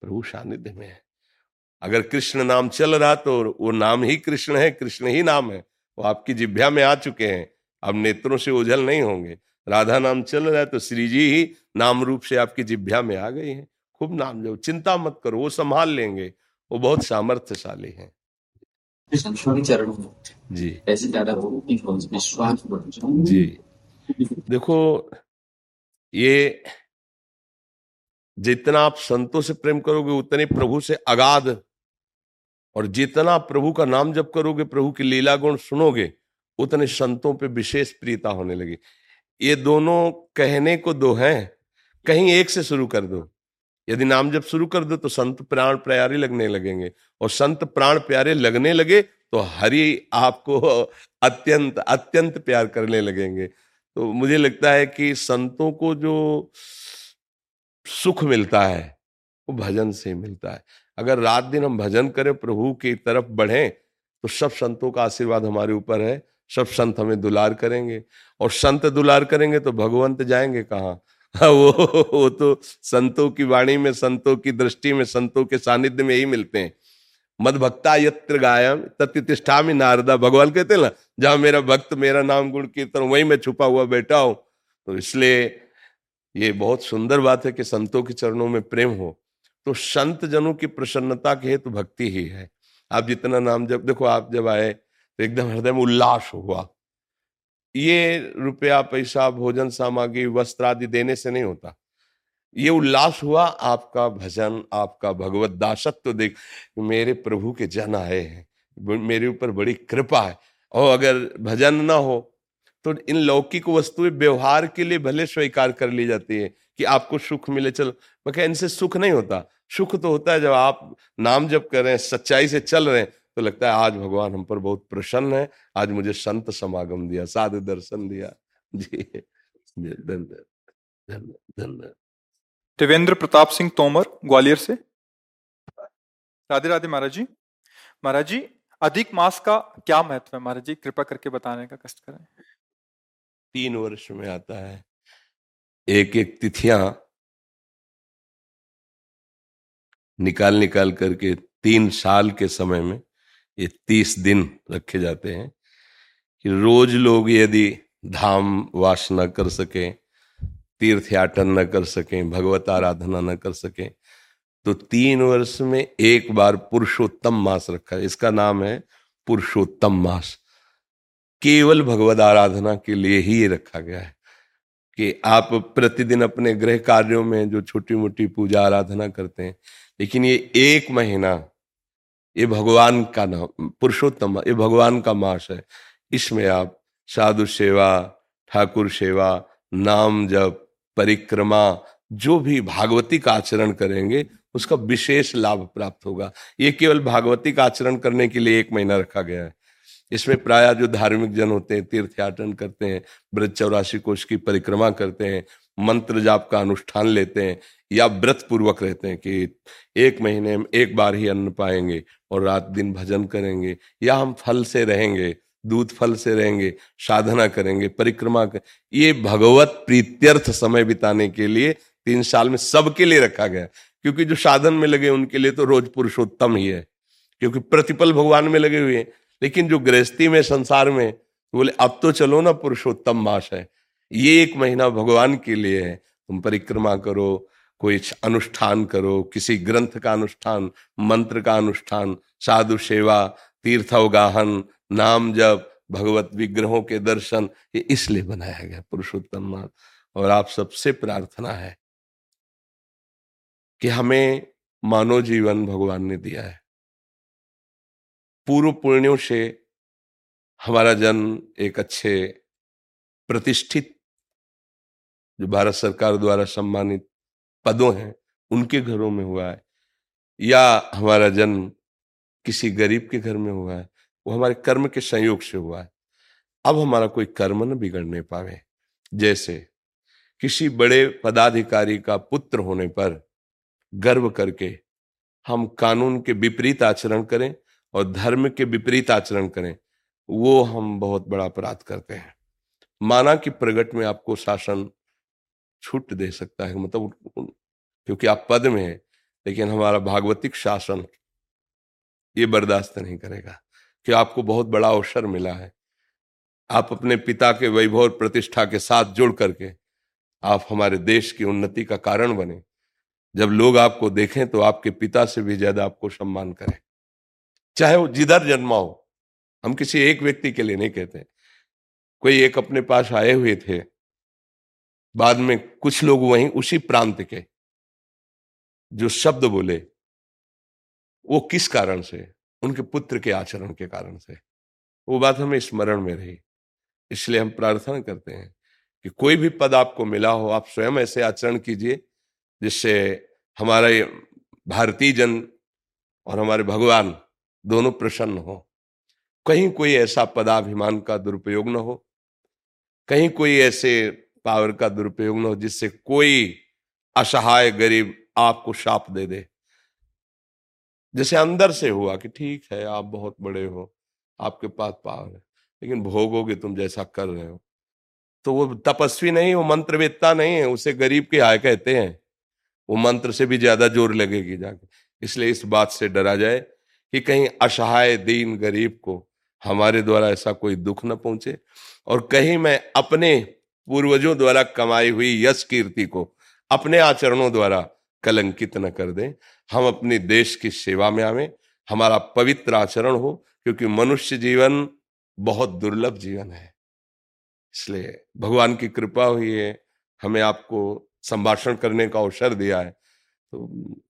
B: प्रभु सानिध्य में है। अगर कृष्ण नाम चल रहा तो वो नाम ही कृष्ण है कृष्ण ही नाम है। वो आपकी जिभ्या में आ चुके हैं। अब नेत्रों से ओझल नहीं होंगे। राधा नाम चल रहा है तो श्री जी ही नाम रूप से आपकी जिभ्या में आ गई है। खूब नाम जो चिंता मत करो वो संभाल लेंगे। वो बहुत सामर्थ्यशाली है। जी। जी। देखो ये जितना आप संतों से प्रेम करोगे उतने प्रभु से अगाध और जितना प्रभु का नाम जप करोगे, प्रभु की लीला गुण सुनोगे, उतने संतों पे विशेष प्रियता होने लगी। ये दोनों कहने को दो हैं। कहीं एक से शुरू कर दो। यदि नाम जब शुरू कर दो तो संत प्राण प्यारे लगने लगेंगे। और संत प्राण प्यारे लगने लगे तो हरि आपको अत्यंत अत्यंत प्यार करने लगेंगे। तो मुझे लगता है कि संतों को जो सुख मिलता है, वो भजन से मिलता है। अगर रात दिन हम भजन करें, प्रभु की तरफ़ बढ़े तो सब संतों का आशीर्वाद हमारे ऊपर है। सब संत हमें दुलार करेंगे। और संत दुलार करेंगे तो भगवंत जाएँगे कहाँ? <laughs> वो वो तो संतों की वाणी में, संतों की दृष्टि में, संतों के सानिध्य में ही मिलते हैं। मद भक्ता यत्र गायम तत्तिष्ठा में नारदा। भगवान कहते ना, जहाँ मेरा भक्त, मेरा नाम गुण कीर्तन, वही मैं छुपा हुआ बैठा हूँ। तो इसलिए ये बहुत सुंदर बात है कि संतों के चरणों में प्रेम हो। तो संत जनों की प्रसन्नता के हेतु भक्ति ही है। आप जितना नाम जब, देखो आप जब आए तो एकदम हृदय में उल्लास हुआ। ये रुपया, पैसा, भोजन सामग्री, वस्त्र आदि देने से नहीं होता। ये उल्लास हुआ, आपका भजन, आपका भगवत दासत्व तो देख, मेरे प्रभु के जन आए हैं। मेरे ऊपर बड़ी कृपा है। और अगर भजन ना हो तो इन लौकिक वस्तुएँ व्यवहार के लिए भले स्वीकार कर ली जाती है। कि आपको सुख मिले चलो। मैं कह इनसे सुख नहीं होता। सुख तो होता है जब आप नाम जब कर रहे हैं सच्चाई से चल रहे हैं तो लगता है आज भगवान हम पर बहुत प्रसन्न है आज मुझे संत समागम दिया साधु दर्शन दिया। जी धन्यवाद
A: धन्यवाद। देवेंद्र प्रताप सिंह तोमर ग्वालियर से। राधे राधे महाराज जी। महाराज जी अधिक मास का क्या महत्व है? महाराज जी कृपा करके बताने का कष्ट करें।
B: तीन वर्ष में आता है। एक एक तिथियाँ निकाल निकाल करके तीन साल के समय में ये तीस दिन रखे जाते हैं कि रोज लोग यदि धाम वास न कर सके तीर्थ याटन न कर सकें, भगवत आराधना न कर सकें तो तीन वर्ष में एक बार पुरुषोत्तम मास रखा है। इसका नाम है पुरुषोत्तम मास। केवल भगवत आराधना के लिए ही ये रखा गया है। कि आप प्रतिदिन अपने गृह कार्यों में जो छोटी मोटी पूजा आराधना करते हैं, लेकिन ये एक महीना, ये भगवान का नाम पुरुषोत्तम, ये भगवान का मास है। इसमें आप साधु सेवा, ठाकुर सेवा, नाम जप, परिक्रमा, जो भी भागवती का आचरण करेंगे, उसका विशेष लाभ प्राप्त होगा। ये केवल भागवती का आचरण करने के लिए एक महीना रखा गया है। इसमें प्राय जो धार्मिक जन होते हैं, तीर्थयाटन करते हैं ब्रज चौरासी कोष की परिक्रमा करते हैं, मंत्र जाप का अनुष्ठान लेते हैं या व्रत पूर्वक रहते हैं कि एक महीने में एक बार ही अन्न पाएँगे और रात दिन भजन करेंगे या हम फल से रहेंगे, दूध फल से रहेंगे, साधना करेंगे, परिक्रमा कर ये भगवत प्रीत्यर्थ समय बिताने के लिए तीन साल में सबके लिए रखा गया क्योंकि जो साधन में लगे उनके लिए तो रोज पुरुषोत्तम ही है। क्योंकि प्रतिपल भगवान में लगे हुए हैं। लेकिन जो गृहस्थी में, संसार में तो बोले, अब तो चलो ना, पुरुषोत्तम मास है। ये एक महीना भगवान के लिए है। तुम परिक्रमा करो, कोई अनुष्ठान करो, किसी ग्रंथ का अनुष्ठान, मंत्र का अनुष्ठान, साधु सेवा तीर्थवगाहन नाम जब भगवत विग्रहों के दर्शन, ये इसलिए बनाया गया पुरुषोत्तम मास। और आप सबसे प्रार्थना है कि हमें मानव जीवन भगवान ने दिया है। पूर्व पुण्यों से हमारा जन्म एक अच्छे प्रतिष्ठित, जो भारत सरकार द्वारा सम्मानित पदों हैं, उनके घरों में हुआ है, या हमारा जन्म किसी गरीब के घर में हुआ है, वो हमारे कर्म के संयोग से हुआ है। अब हमारा कोई कर्म न बिगड़ने पावे। जैसे किसी बड़े पदाधिकारी का पुत्र होने पर गर्व करके हम कानून के विपरीत आचरण करें और धर्म के विपरीत आचरण करें, वो हम बहुत बड़ा अपराध करते हैं। माना कि प्रगट में आपको शासन छूट दे सकता है मतलब क्योंकि आप पद में हैं, लेकिन हमारा भागवतिक शासन ये बर्दाश्त नहीं करेगा कि आपको बहुत बड़ा अवसर मिला है। आप अपने पिता के वैभव और प्रतिष्ठा के साथ जुड़ करके आप हमारे देश की उन्नति का कारण बने। जब लोग आपको देखें तो आपके पिता से भी ज़्यादा आपको सम्मान करें। चाहे वो जिधर जन्मा हो, हम किसी एक व्यक्ति के लिए नहीं कहते। कोई एक अपने पास आए हुए थे, बाद में कुछ लोग वहीं उसी प्रांत के, जो शब्द बोले, वो किस कारण से? उनके पुत्र के आचरण के कारण से। वो बात हमें स्मरण में रही। इसलिए हम प्रार्थना करते हैं कि कोई भी पद आपको मिला हो, आप स्वयं ऐसे आचरण कीजिए, जिससे हमारे भारतीय जन और हमारे भगवान दोनों प्रसन्न हो। कहीं कोई ऐसा पदाभिमान का दुरुपयोग न हो। कहीं कोई ऐसे पावर का दुरुपयोग न हो जिससे कोई असहाय गरीब आपको शाप दे दे। जैसे अंदर से हुआ कि ठीक है, आप बहुत बड़े हो, आपके पास पावर है, लेकिन भोगोगे तुम जैसा कर रहे हो। तो वो तपस्वी नहीं, वो मंत्रवेत्ता नहीं है, उसे गरीब के आय कहते हैं। वो मंत्र से भी ज़्यादा ज़ोर लगेगी जाके। इसलिए इस बात से डरा जाए कि कहीं असहाय दीन गरीब को हमारे द्वारा ऐसा कोई दुख न पहुँचे और कहीं मैं अपने पूर्वजों द्वारा कमाई हुई यश कीर्ति को अपने आचरणों द्वारा कलंकित न कर दें। हम अपने देश की सेवा में आवे, हमारा पवित्र आचरण हो, क्योंकि मनुष्य जीवन बहुत दुर्लभ जीवन है। इसलिए भगवान की कृपा हुई है, हमें आपको संभाषण करने का अवसर दिया है। तो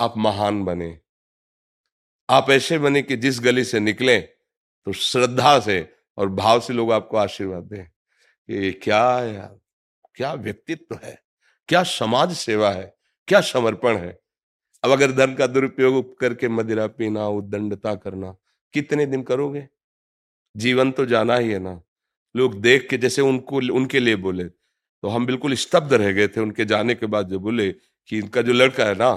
B: आप महान बने। आप ऐसे बने कि जिस गली से निकले तो श्रद्धा से और भाव से लोग आपको आशीर्वाद दें कि क्या यार, क्या व्यक्तित्व है, क्या समाज सेवा है, क्या समर्पण है। अब अगर धन का दुरुपयोग करके मदिरा पीना उदंडता करना, कितने दिन करोगे? जीवन तो जाना ही है ना। लोग देख के जैसे उनको, उनके लिए बोले तो हम बिल्कुल स्तब्ध रह गए थे। उनके जाने के बाद जो बोले कि इनका जो लड़का है ना,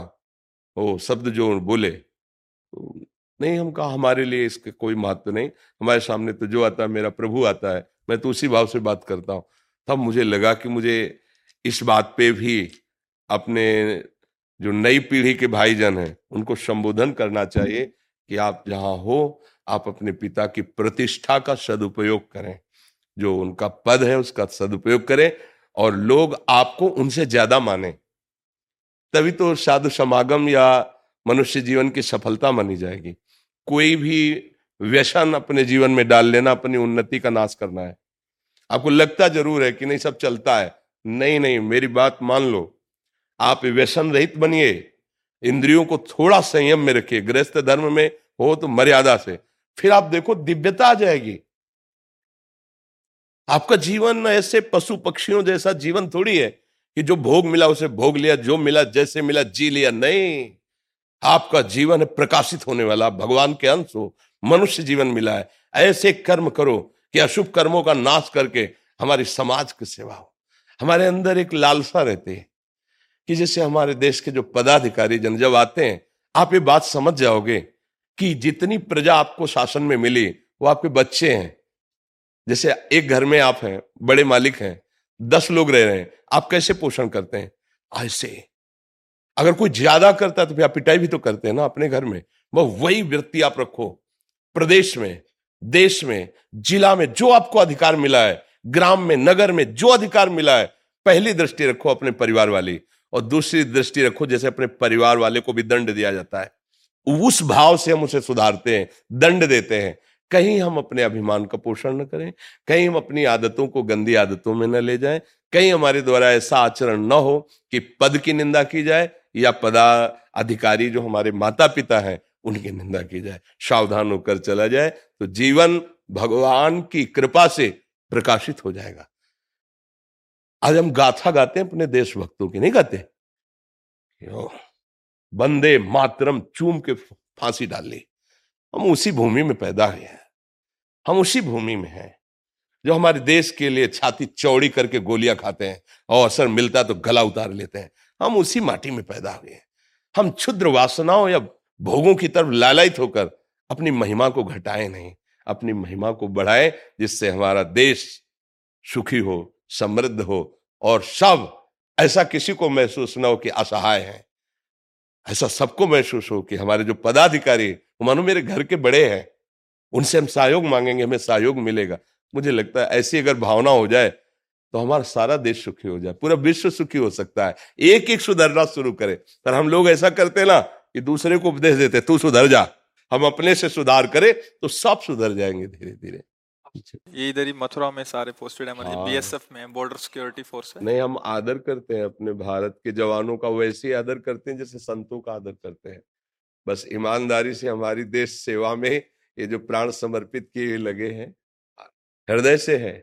B: वो शब्द जो बोले तो नहीं, हम कहा, हमारे लिए इसके कोई महत्व नहीं। हमारे सामने तो जो आता है, मेरा प्रभु आता है, मैं तो उसी भाव से बात करता हूँ। तब मुझे लगा कि मुझे इस बात पे भी अपने जो नई पीढ़ी के भाईजन हैं, उनको संबोधन करना चाहिए कि आप जहाँ हो, आप अपने पिता की प्रतिष्ठा का सदुपयोग करें। जो उनका पद है, उसका सदुपयोग करें और लोग आपको उनसे ज़्यादा माने। तभी तो साधु समागम या मनुष्य जीवन की सफलता मानी जाएगी। कोई भी व्यसन अपने जीवन में डाल लेना, अपनी उन्नति का नाश करना है। आपको लगता ज़रूर है कि नहीं, सब चलता है। नहीं नहीं, मेरी बात मान लो। आप व्यसन रहित बनिए। इंद्रियों को थोड़ा संयम में रखिए। गृहस्थ धर्म में हो तो मर्यादा से। फिर आप देखो, दिव्यता आ जाएगी। आपका जीवन ऐसे पशु पक्षियों जैसा जीवन थोड़ी है कि जो भोग मिला, उसे भोग लिया, जो मिला, जैसे मिला, जी लिया। नहीं। आपका जीवन प्रकाशित होने वाला, भगवान के अंश हो, मनुष्य जीवन मिला है। ऐसे कर्म करो कि अशुभ कर्मों का नाश करके हमारी समाज की सेवा हो। हमारे अंदर एक लालसा रहती है कि जैसे हमारे देश के जो पदाधिकारी जन जब आते हैं, आप ये बात समझ जाओगे कि जितनी प्रजा आपको शासन में मिली, वो आपके बच्चे हैं। जैसे एक घर में आप हैं, बड़े मालिक हैं, दस लोग रह रहे हैं, आप कैसे पोषण करते हैं? ऐसे अगर कोई ज़्यादा करता है तो फिर आप पिटाई भी तो करते हैं ना अपने घर में। वह वही वृत्ति आप रखो। प्रदेश में, देश में, जिला में जो आपको अधिकार मिला है, ग्राम में, नगर में जो अधिकार मिला है, पहली दृष्टि रखो अपने परिवार वाली और दूसरी दृष्टि रखो जैसे अपने परिवार वाले को भी दंड दिया जाता है। उस भाव से हम उसे सुधारते हैं, दंड देते हैं। कहीं हम अपने अभिमान का पोषण न करें, कहीं हम अपनी आदतों को गंदी आदतों में न ले जाएँ, कहीं हमारे द्वारा ऐसा आचरण न हो कि पद की निंदा की जाए या पदा अधिकारी जो हमारे माता पिता हैं, उनकी निंदा की जाए, सावधान होकर चला जाए तो जीवन भगवान की कृपा से प्रकाशित हो जाएगा। आज हम गाथा गाते हैं, अपने देशभक्तों की, नहीं गाते? बंदे मातरम चूम के फांसी डाल ली। हम उसी भूमि में पैदा हुए हैं। हम उसी भूमि में हैं, जो हमारे देश के लिए छाती चौड़ी करके गोलियाँ खाते हैं, और अवसर मिलता तो गला उतार लेते हैं। हम उसी माटी में पैदा हुए हैं। हम क्षुद्र वासनाओं या भोगों की तरफ़ लालयित होकर अपनी महिमा को घटाए नहीं, अपनी महिमा को बढ़ाए, जिससे हमारा देश सुखी हो, समृद्ध हो और सब ऐसा किसी को महसूस न हो कि असहाय है। ऐसा सबको महसूस हो कि हमारे जो पदाधिकारी मानो मेरे घर के बड़े हैं। उनसे हम सहयोग मांगेंगे, हमें सहयोग मिलेगा। मुझे लगता है ऐसी अगर भावना हो जाए तो हमारा सारा देश सुखी हो जाए पूरा विश्व सुखी हो सकता है। एक एक सुधरना शुरू करे। पर हम लोग ऐसा करते ना कि दूसरे को उपदेश देते तू सुधर जा। हम अपने से सुधार करें तो सब सुधर जाएँगे धीरे धीरे
A: ये इधर ही मथुरा में सारे पोस्टेड है हमारे
B: हाँ।
A: बीएसएफ में बॉर्डर सिक्योरिटी फोर्स है।
B: नहीं हम आदर करते हैं अपने भारत के जवानों का वैसे ही आदर करते हैं जैसे संतों का आदर करते हैं। बस ईमानदारी से हमारी देश सेवा में ये जो प्राण समर्पित किए लगे हैं हृदय से है।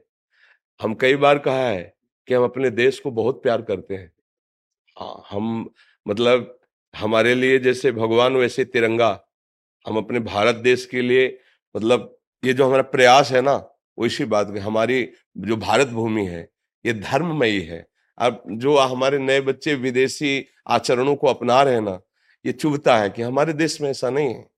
B: हम कई बार कहा है कि हम अपने देश को बहुत प्यार करते हैं। हाँ हम मतलब हमारे लिए जैसे भगवान वैसे तिरंगा, हम अपने भारत देश के लिए मतलब ये जो हमारा प्रयास है ना, वो इसी बात हमारी जो भारत भूमि है, ये धर्ममयी है। अब जो हमारे नए बच्चे विदेशी आचरणों को अपना रहे ना, ये चुभता है कि हमारे देश में ऐसा नहीं है।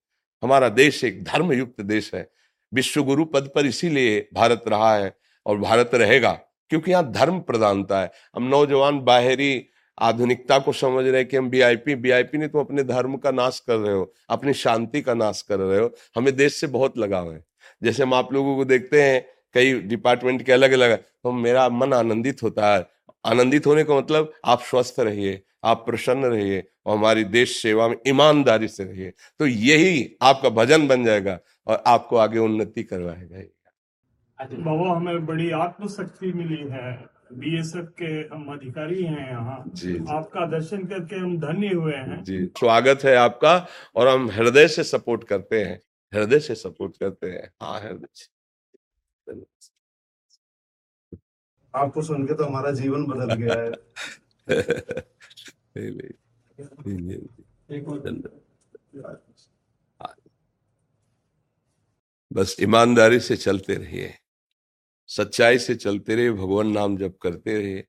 B: हमारा देश एक धर्मयुक्त देश है। विश्वगुरु पद पर इसीलिए भारत रहा है और भारत रहेगा, क्योंकि यहाँ धर्म प्रधानता है। हम नौजवान बाहरी आधुनिकता को समझ रहे हैं कि हम वीआईपी वीआईपी नहीं तुम अपने धर्म का नाश कर रहे हो, अपनी शांति का नाश कर रहे हो। हमें देश से बहुत लगाव है। जैसे हम आप लोगों को देखते हैं, कई डिपार्टमेंट के अलग अलग तो मेरा मन आनंदित होता है। आनंदित होने का मतलब आप स्वस्थ रहिए, आप प्रसन्न रहिए और हमारी देश सेवा में ईमानदारी से रहिए। तो यही आपका भजन बन जाएगा और आपको आगे उन्नति करवाएगा
C: बाबा हमें बड़ी आत्मशक्ति मिली है। बीएसएफ के हम अधिकारी हैं यहाँ।
B: जी जी।
C: आपका दर्शन करके हम धन्य हुए हैं।
B: जी स्वागत है आपका और हम हृदय से सपोर्ट करते हैं। हृदय से सपोर्ट करते हैं। हाँ हृदय से।
F: आपको सुन के तो हमारा जीवन बदल गया है। <laughs>
B: नहीं, नहीं, नहीं, नहीं, धन्यवाद। बस ईमानदारी से चलते रहिए। सच्चाई से चलते रहे भगवान नाम जप करते रहे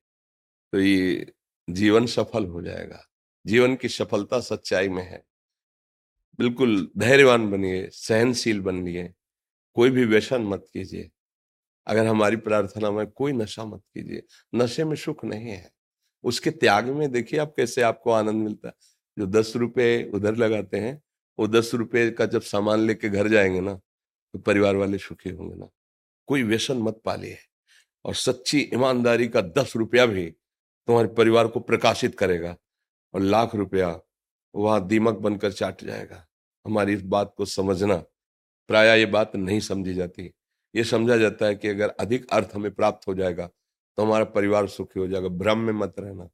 B: तो ये जीवन सफल हो जाएगा। जीवन की सफलता सच्चाई में है। बिल्कुल धैर्यवान बनिए, सहनशील बनिए, कोई भी व्यसन मत कीजिए। अगर हमारी प्रार्थना में कोई नशा मत कीजिए, नशे में सुख नहीं है। उसके त्याग में देखिए आप कैसे आपको आनंद मिलता है। जो दस रुपये उधर लगाते हैं, वो दस रुपये का जब सामान लेके घर जाएँगे ना तो परिवार वाले सुखी होंगे ना। कोई व्यसन मत पालिए। और सच्ची ईमानदारी का दस रुपया भी तुम्हारे परिवार को प्रकाशित करेगा और लाख रुपया वहाँ दीमक बनकर चाट जाएगा। हमारी इस बात को समझना, प्राय ये बात नहीं समझी जाती। ये समझा जाता है कि अगर अधिक अर्थ हमें प्राप्त हो जाएगा तो हमारा परिवार सुखी हो जाएगा। भ्रम में मत रहना।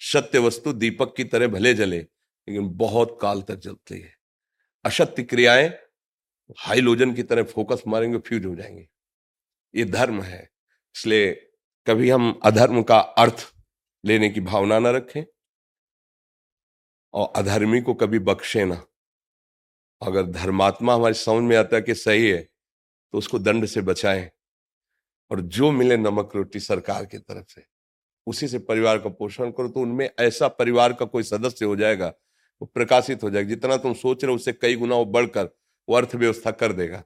B: सत्य वस्तु दीपक की तरह भले जले, लेकिन बहुत काल तक जलती है। असत्य क्रियाएँ हाइलोजन की तरह फोकस मारेंगे, फ्यूज हो जाएँगे। ये धर्म है। इसलिए कभी हम अधर्म का अर्थ लेने की भावना ना रखें और अधर्मी को कभी बख्शे ना। अगर धर्मात्मा हमारी समझ में आता है कि सही है तो उसको दंड से बचाएँ और जो मिले नमक रोटी सरकार की तरफ़ से, उसी से परिवार का पोषण करो तो उनमें ऐसा परिवार का कोई सदस्य हो जाएगा, वो प्रकाशित हो जाएगा। जितना तुम सोच रहे हो, उससे कई गुना वो बढ़कर वो अर्थव्यवस्था कर देगा।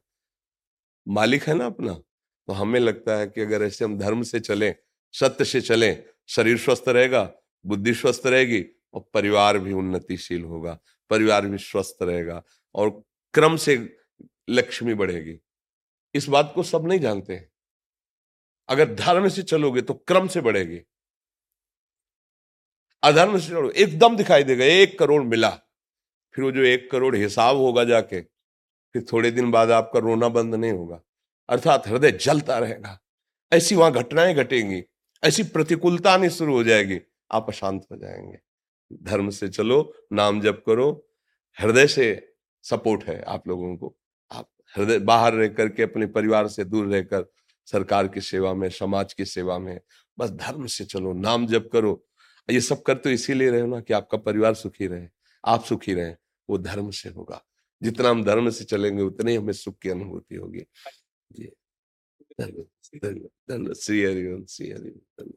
B: मालिक है ना अपना? तो हमें लगता है कि अगर ऐसे हम धर्म से चलें, सत्य से चलें, शरीर स्वस्थ रहेगा, बुद्धि स्वस्थ रहेगी और परिवार भी उन्नतिशील होगा, परिवार भी स्वस्थ रहेगा और क्रम से लक्ष्मी बढ़ेगी। इस बात को सब नहीं जानते हैं। अगर धर्म से चलोगे तो क्रम से बढ़ेगी। अधर्म से चलो एकदम दिखाई देगा, एक करोड़ मिला, फिर वो जो एक करोड़ हिसाब होगा जाके, फिर थोड़े दिन बाद आपका रोना बंद नहीं होगा। अर्थात हृदय जलता रहेगा। ऐसी वहाँ घटनाएँ घटेंगी, ऐसी प्रतिकूलता आनी शुरू हो जाएगी, आप अशांत हो जाएँगे। धर्म से चलो, नाम जप करो, हृदय से सपोर्ट है आप लोगों को। आप हृदय बाहर रह करके, अपने परिवार से दूर रहकर सरकार की सेवा में, समाज की सेवा में, बस धर्म से चलो, नाम जप करो। ये सब कर तो इसीलिए रहे ना कि आपका परिवार सुखी रहे, आप सुखी रहे, वो धर्म से होगा। जितना हम धर्म से चलेंगे, उतने हमें सुख की अनुभूति होगी। जी धन्यवाद श्री हरिओम श्री हरिओम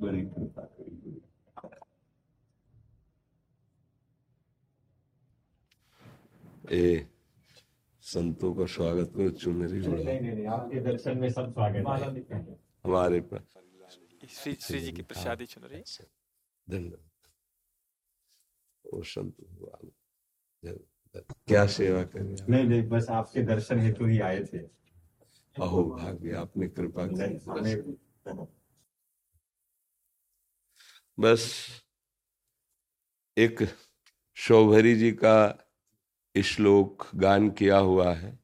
G: बड़ी कृपा करी।
B: ए संतों का स्वागत करो चुनरी
G: नहीं नहीं नहीं आपके दर्शन में सब स्वागत है
B: हमारे पर
A: श्री श्री जी की प्रसादी चुन रही
B: धन्यवाद ओ संत भगवान जय- क्या सेवा करें
G: नहीं नहीं बस आपके दर्शन हेतु ही आए थे।
B: अहो भाग्य आपने कृपा की। बस एक शौभरी जी का श्लोक गान किया हुआ है।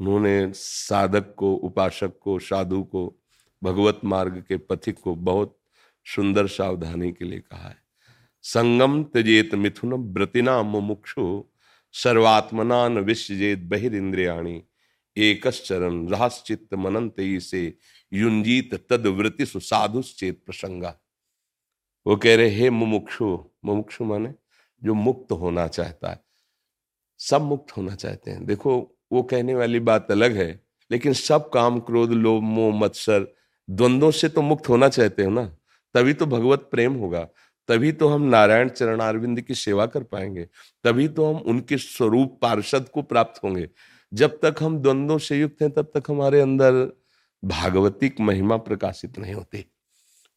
B: उन्होंने साधक को उपासक को साधु को भगवत मार्ग के पथिक को बहुत सुंदर सावधानी के लिए कहा है। संगम त्यजेत मिथुन व्रतिना मुमुक्षु सर्वात्मनान विश्वजेत बहिरिंद्रियाणी एकश्चरण रहस्चित्त मनंत से युंजीत तद वृत्ति सुसाधुश्चेत प्रसंगा। वो कह रहे, हे मुमुक्षु मुमुक्षु माने, जो मुक्त होना चाहता है। सब मुक्त होना चाहते हैं। देखो, वो कहने वाली बात अलग है, लेकिन सब काम, क्रोध, लोभ, मोह, मत्सर, द्वंद्वों से तो मुक्त होना चाहते हो ना? तभी तो भगवत प्रेम होगा। तभी तो हम नारायण चरण अरविंद की सेवा कर पाएँगे। तभी तो हम उनके स्वरूप पार्षद को प्राप्त होंगे। जब तक हम द्वंद्वों से युक्त हैं, तब तक हमारे अंदर भागवतिक महिमा प्रकाशित नहीं होती।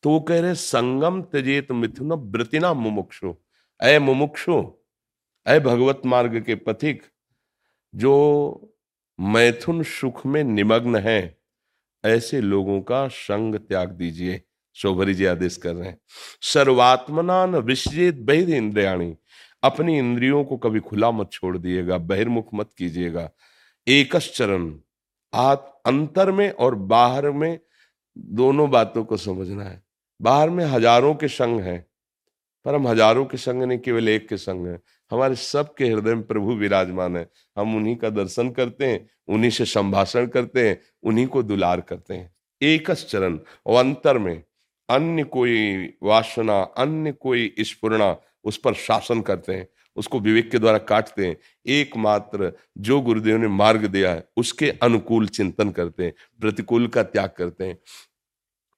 B: तो वो कह रहे संगम त्यजेत मिथुन वृतिना मुमुक्षु। अय मुमुक्षु, अय भगवत मार्ग के पथिक, जो मैथुन सुख में निमग्न है, ऐसे लोगों का संग त्याग दीजिए। शोभरी जी आदेश कर रहे हैं। सर्वात्मनान विश्जेत बहिर्द्रियाणी अपनी इंद्रियों को कभी खुला मत छोड़ दिएगा, बहिर्मुख मत कीजिएगा। एकश चरण आप अंतर में और बाहर में दोनों बातों को समझना है। बाहर में हज़ारों के संग हैं, पर हम हज़ारों के संग नहीं, केवल एक के संग हैं। हमारे सबके हृदय में प्रभु विराजमान है। हम उन्हीं का दर्शन करते हैं, उन्हीं से संभाषण करते हैं, उन्हीं को दुलार करते हैं। एकस चरण और अंतर में अन्य कोई वासना, अन्य कोई स्फुरना उस पर शासन करते हैं, उसको विवेक के द्वारा काटते हैं। एकमात्र जो गुरुदेव ने मार्ग दिया है, उसके अनुकूल चिंतन करते हैं, प्रतिकूल का त्याग करते हैं।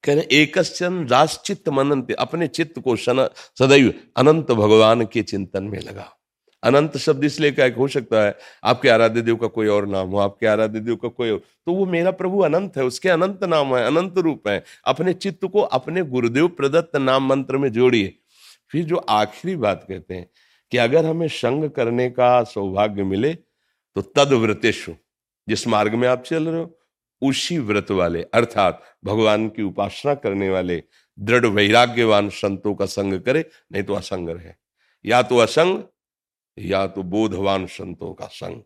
B: कह रहे एकश्चन राष्ट्चित्त मनंत अपने चित्त को सदैव अनंत भगवान के चिंतन में लगा अनंत शब्द इसलिए क्या हो? सकता है आपके आराध्य देव का कोई और नाम हो, आपके आराध्य देव का कोई और। तो वो मेरा प्रभु अनंत है, उसके अनंत नाम है, अनंत रूप है। अपने चित्त को अपने गुरुदेव प्रदत्त नाम मंत्र में जोड़िए। फिर जो आखिरी बात कहते हैं कि अगर हमें संग करने का सौभाग्य मिले तो तद व्रतेशु जिस मार्ग में आप चल रहे हो, उसी व्रत वाले, अर्थात भगवान की उपासना करने वाले, दृढ़ वैराग्यवान संतों का संग करे, नहीं तो असंग रहे। या तो असंग या तो बोधवान संतों का संग,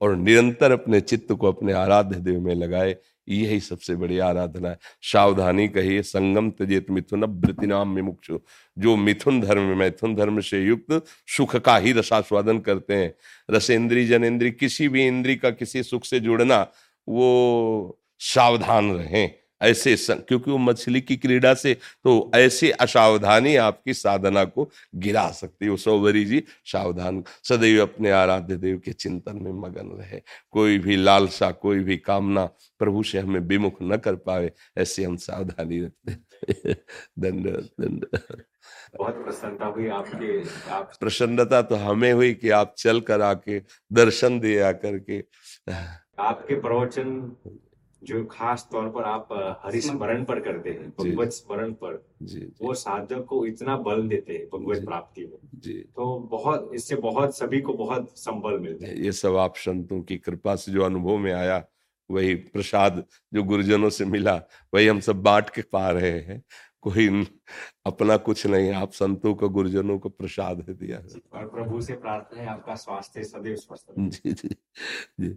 B: और निरंतर अपने चित्त को अपने आराध्य देव में लगाए, यही सबसे बड़ी आराधना है। सावधानी कहिए, संगम त्यजेत मिथुन वृतिनाम विमुक्ष। जो मिथुन धर्म मैथुन धर्म से युक्त, सुख का ही रसास्वादन करते हैं। रसेंद्री जनेन्द्री किसी भी इंद्री का किसी सुख से जुड़ना, वो सावधान रहें। ऐसे क्योंकि वो मछली की क्रीड़ा से तो ऐसे असावधानी आपकी साधना को गिरा सकती है। सौवरी जी सावधान सदैव अपने आराध्य देव के चिंतन में मगन रहे। कोई भी लालसा कोई भी कामना प्रभु से हमें विमुख न कर पाए ऐसे हम सावधानी रखते। <laughs> धन्यवाद धन्यवाद।
G: बहुत प्रसन्नता हुई आपके आप
B: प्रसन्नता तो हमें हुई कि आप चल कर आके दर्शन दे आकर के
G: आपके प्रवचन जो खास तौर पर आप हरिस्मरण पर करते हैं भगवत स्मरण पर
B: जी जी।
G: वो साधक को इतना बल देते हैं भगवत प्राप्ति में।
B: जी।
G: तो बहुत इससे बहुत सभी को बहुत संबल मिलते हैं।
B: ये सब आप संतों की कृपा से जो अनुभव में आया वही प्रसाद जो गुरुजनों से मिला वही हम सब बांट के पा रहे हैं। कोई अपना कुछ नहीं आप संतों को गुरुजनों को प्रसाद दिया है।
G: और प्रभु से प्रार्थना है आपका स्वास्थ्य सदैव स्वस्थ
B: जी जी जी।